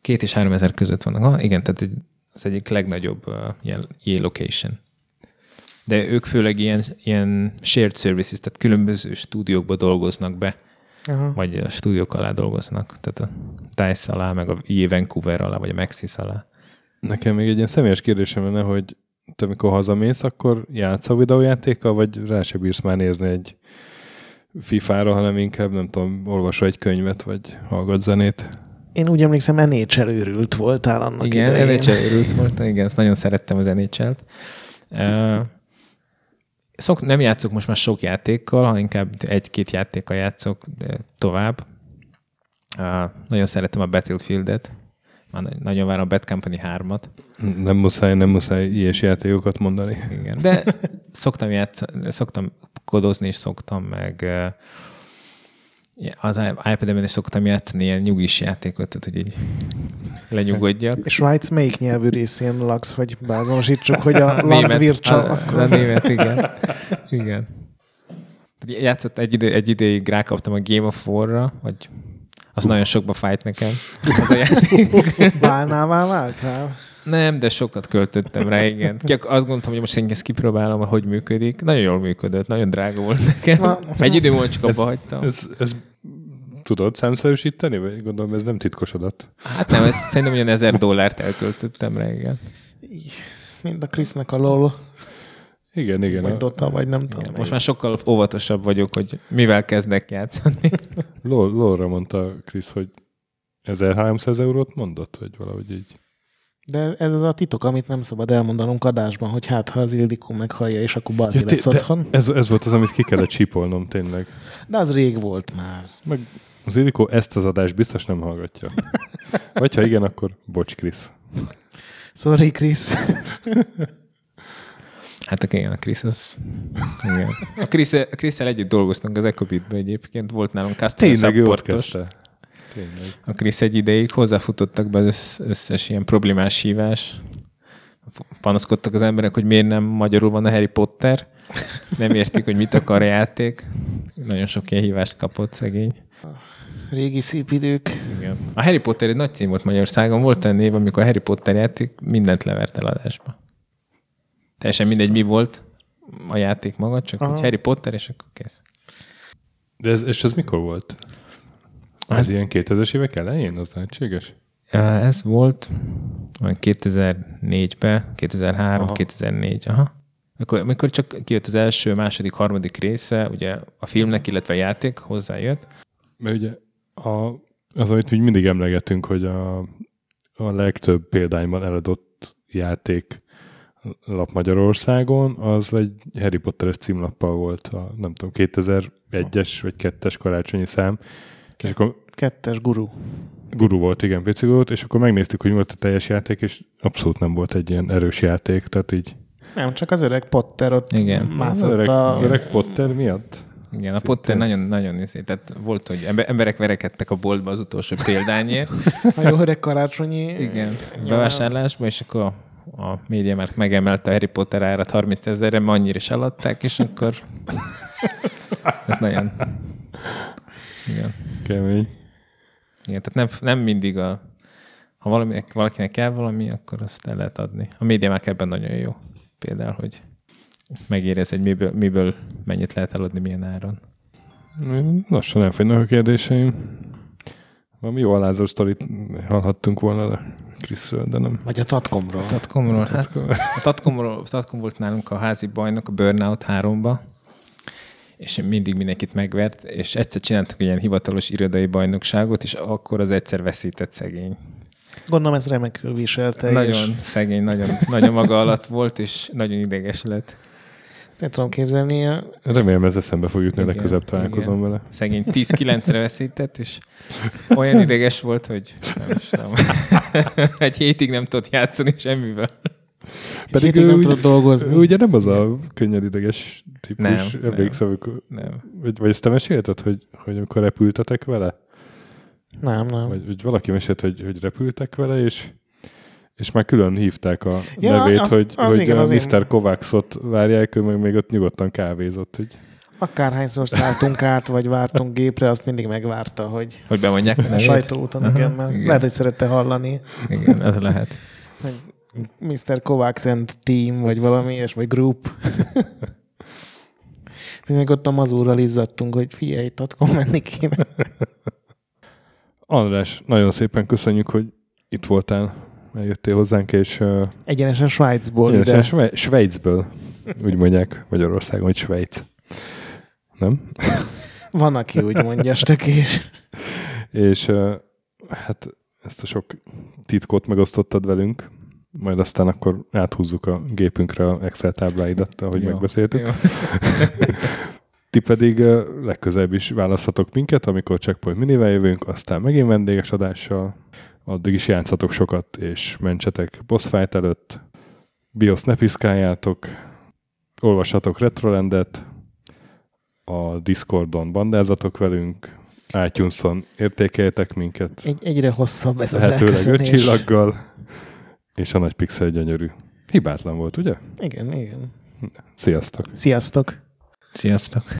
két és három ezer között vannak. Ha, igen, tehát egy, az egyik legnagyobb uh, ilyen location. De ők főleg ilyen, ilyen shared services, tehát különböző stúdiókba dolgoznak be, Aha. vagy a stúdiók alá dolgoznak. Tehát a DICE alá, meg a EA Vancouver alá, vagy a Maxis alá. Nekem még egy ilyen személyes kérdésem lenne, hogy te amikor hazamész, akkor játszol videójátékkal, vagy rá se bírsz már nézni egy FIFA-ra, hanem inkább, nem tudom, olvasol egy könyvet, vagy hallgat zenét. Én úgy emlékszem, NHL őrült voltál annak igen, idején. NHL őrült volt, igen, ezt nagyon szerettem az NHL-t. Uh, szok, nem játszok most már sok játékkal, hanem inkább egy-két játékkal játszok de tovább. Uh, nagyon szeretem a Battlefield-et, már na- nagyon várom a Bad Company 3-at. Nem muszáj, nem muszáj ilyes játékokat mondani. Igen. De szoktam játszani, szoktam kodozni, és szoktam meg az iPad-en is szoktam játszani ilyen nyugis játékot, tehát, hogy így lenyugodjak. És Svájc melyik nyelvű részén laksz, hogy beazonosítsuk, hogy a német, Landwirtschaft a, akkor... a német, igen. igen. Játszott egy, idő, egy ideig rákaptam a Game of War-ra, vagy az nagyon sokba fájt nekem. Az a játék. Bálnává váltál? Nem, de sokat költöttem rá, igen. Csak azt gondoltam, hogy most én ezt kipróbálom, hogy működik. Nagyon jól működött, nagyon drága volt nekem. Egy idő múlva csak abba hagytam. Ez, ez tudod számszerűsíteni? Vagy gondolom, ez nem titkos adat. Hát nem, ez szerintem olyan ezer dollárt elköltöttem rá, igen. Mind a Krisznek a LOL, Igen, igen. vagy Dota, vagy nem igen. tudom. Most már sokkal óvatosabb vagyok, hogy mivel kezdek játszani. LOL, LOL-ra mondta Krisz, hogy 1300 eurót mondott, vagy valahogy így. De ez az a titok, amit nem szabad elmondanunk adásban, hogy hát ha az Ildikó meghallja, és akkor Baldi Ja, lesz otthon. ez, ez volt az, amit ki kellett csípolnom tényleg. De az rég volt már. Meg az Ildikó ezt az adást biztos nem hallgatja. Vagy ha igen, akkor bocs, Krisz. Sorry, Krisz. Hát igen, a Krisz az... Igen. A Krisz, a Krisz-el együtt dolgoztunk az Ecobitbe egyébként, volt nálunk customer Tényleg supportos. Tényleg. A Krisz egy ideig hozzáfutottak be az össz, összes ilyen problémás hívás. Panaszkodtak az emberek, hogy miért nem magyarul van a Harry Potter. Nem értik, hogy mit akar a játék. Nagyon sok ilyen hívást kapott szegény. Régi szép idők. Igen. A Harry Potter egy nagy cím volt Magyarországon. Volt olyan név, amikor a Harry Potter játék mindent levert eladásba. Teljesen mindegy, mi volt a játék maga, csak Aha. hogy Harry Potter, és akkor kész. De ez, és ez mikor volt? Ez Hát- ilyen 2000-es évek elején? Az lehetséges? Ez volt olyan 2004-ben, 2003, Aha. 2004, aha. Amikor, amikor csak kijött az első, második, harmadik része, ugye a filmnek, illetve a játék hozzájött. Mert ugye a, az, amit úgy mindig emlegetünk, hogy a, a legtöbb példányban eladott játék lap Magyarországon, az egy Harry Potteres címlappal volt a, nem tudom, 2001-es vagy 2-es karácsonyi szám, és akkor Kettes guru. guru volt, igen, pici volt, és akkor megnéztük, hogy mi volt a teljes játék, és abszolút nem volt egy ilyen erős játék, tehát így Nem, csak az öreg Potter ott Igen. az mászott öreg, a... öreg Potter miatt. Igen, a Potter nagyon, nagyon nézé, tehát volt, hogy ember- emberek verekedtek a boltba az utolsó példányért. a jó öreg karácsonyi... Igen, bevásárlásba, és akkor a, média már megemelte a Harry Potter árat 30 ezerre, mert annyira is eladták, és akkor ez nagyon... Igen. Kemény. Igen, tehát nem, nem mindig a... Ha valami, valakinek kell valami, akkor azt el lehet adni. A média már ebben nagyon jó. Például, hogy megérez, hogy miből, miből mennyit lehet eladni, milyen áron. Lassan elfogynak a kérdéseim. Valami jó alázó sztorit hallhattunk volna a Kriszről, de nem. Vagy a Tatkomról. Tatkomról, hát a Tatkomról, Tatkom volt nálunk a házi bajnok a Burnout 3-ba, és mindig mindenkit megvert, és egyszer csináltuk egy ilyen hivatalos irodai bajnokságot, és akkor az egyszer veszített szegény. Gondolom ez remekül viselte. Nagyon És szegény, nagyon, nagyon maga alatt volt, és nagyon ideges lett. Nem tudom képzelni. a- Remélem ez eszembe fog jutni, Igen, legközelebb találkozom igen. vele. Szegény 10-9-re veszített, és olyan ideges volt, hogy nem is tudom. egy hétig nem tudott játszani semmivel. Pedig ő, nem úgy, tudott dolgozni. ő ugye nem az a könnyed ideges típus. Nem, Emlékszem, amikor, Nem. vagy, vagy ezt te mesélted, hogy, hogy amikor repültetek vele? Nem, nem. Vagy, vagy valaki mesélt, hogy, hogy repültek vele, és és már külön hívták a Ja, nevét, azt- hogy, az hogy igen, a az én- Mr. Kovácsot várják, ő meg még ott nyugodtan kávézott. Hogy... Akárhányszor szálltunk át, vagy vártunk gépre, azt mindig megvárta, hogy Hogy bemondják a a nevét? sajtóúton, igen, mert igen. lehet, hogy szerette hallani. Igen, ez lehet. Mr. Kovacs and Team, vagy valami ilyes, vagy Group. Mi meg ott a mazúrral izzadtunk, hogy figyelj, tatkon menni kéne. András, nagyon szépen köszönjük, hogy itt voltál, eljöttél hozzánk, és uh, Egyenesen Svájcból egyenesen ide. Sve- Svájcből, úgy mondják Magyarországon, hogy Svájc. Nem? Van, aki úgy mondja, stökés. És uh, hát ezt a sok titkot megosztottad velünk, majd aztán akkor áthúzzuk a gépünkre a Excel tábláidat, ahogy Jó. megbeszéltük. Jó. Ti pedig ö, legközelebb is választhatok minket, amikor Checkpoint Minivel jövünk, aztán megint vendéges adással. Addig is játszatok sokat, és mentsetek boss fight előtt. BIOS ne piszkáljátok, olvassatok Retrolandet, a Discordon bandázatok velünk, iTunes-on értékeljetek minket, Egy, egyre hosszabb ez az lehetőleg öt csillaggal, és a nagy pixel gyönyörű. Hibátlan volt, ugye? Igen, igen. Sziasztok! Sziasztok! Sziasztok.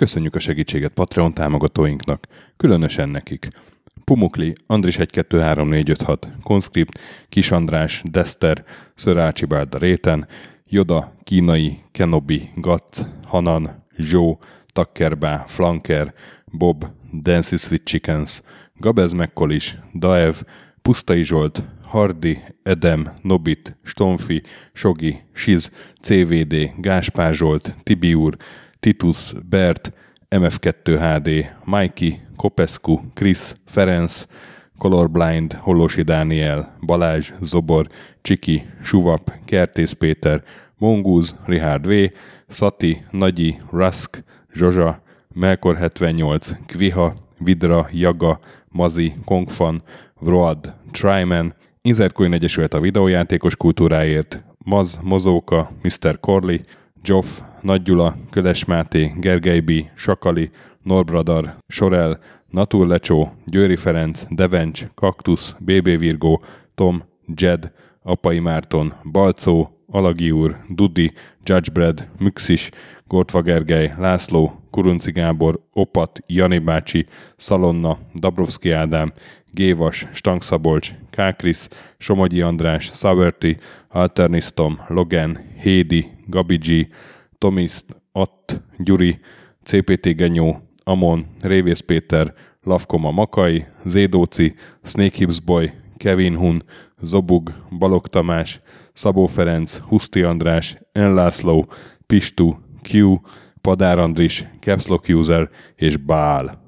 Köszönjük a segítséget Patreon támogatóinknak, különösen nekik. Pumukli, Andris 1 2 3 4 5 6, Conscript, Kis András, Dester, Szörácsi Bárda Réten, Joda, Kínai, Kenobi, Gatz, Hanan, Zsó, Takkerbá, Flanker, Bob, Dancy Sweet Chickens, Gabez Mekkolis, Daev, Pusztai Zsolt, Hardi, Edem, Nobit, Stonfi, Sogi, Siz, CVD, Gáspár Zsolt, Tibiur, Titus, Bert, MF2 HD, Mikey, Kopescu, Chris, Ferenc, Colorblind, Holosi Dániel, Balázs, Zobor, Csiki, Suvap, Kertész Péter, Mongúz, Richard V, Szati, Nagyi, Rusk, Zsozsa, Melkor 78, Kviha, Vidra, Jaga, Mazi, Kongfan, Vroad, Tryman, Inzertcoin Egyesület a videójátékos kultúráért, Maz, Mozóka, Mr. Corley, Joff, Nagy Gyula, Köles Máté, Gergely B., Sakali, Norbradar, Sorel, Natur Lecsó, Győri Ferenc, Devencs, Kaktusz, BB Virgó, Tom, Jed, Apai Márton, Balcó, Alagi úr, Dudi, Judgebred, Müxis, Gortva Gergely, László, Kurunci Gábor, Opat, Jani bácsi, Szalonna, Dabrowski Ádám, Gévas, Stangszabolcs, Kákris, Somogyi András, Szaverti, Alternisztom, Logan, Hédi, Gabigi, Tomiszt, Att, Gyuri, CPT Genyó, Amon, Révész Péter, Lavkoma Makai, Zédóci, Snake Hips Boy, Kevin Hun, Zobug, Balog Tamás, Szabó Ferenc, Huszti András, Enlászló, Pistu, Q, Padár Andris, Capslock User és Bál.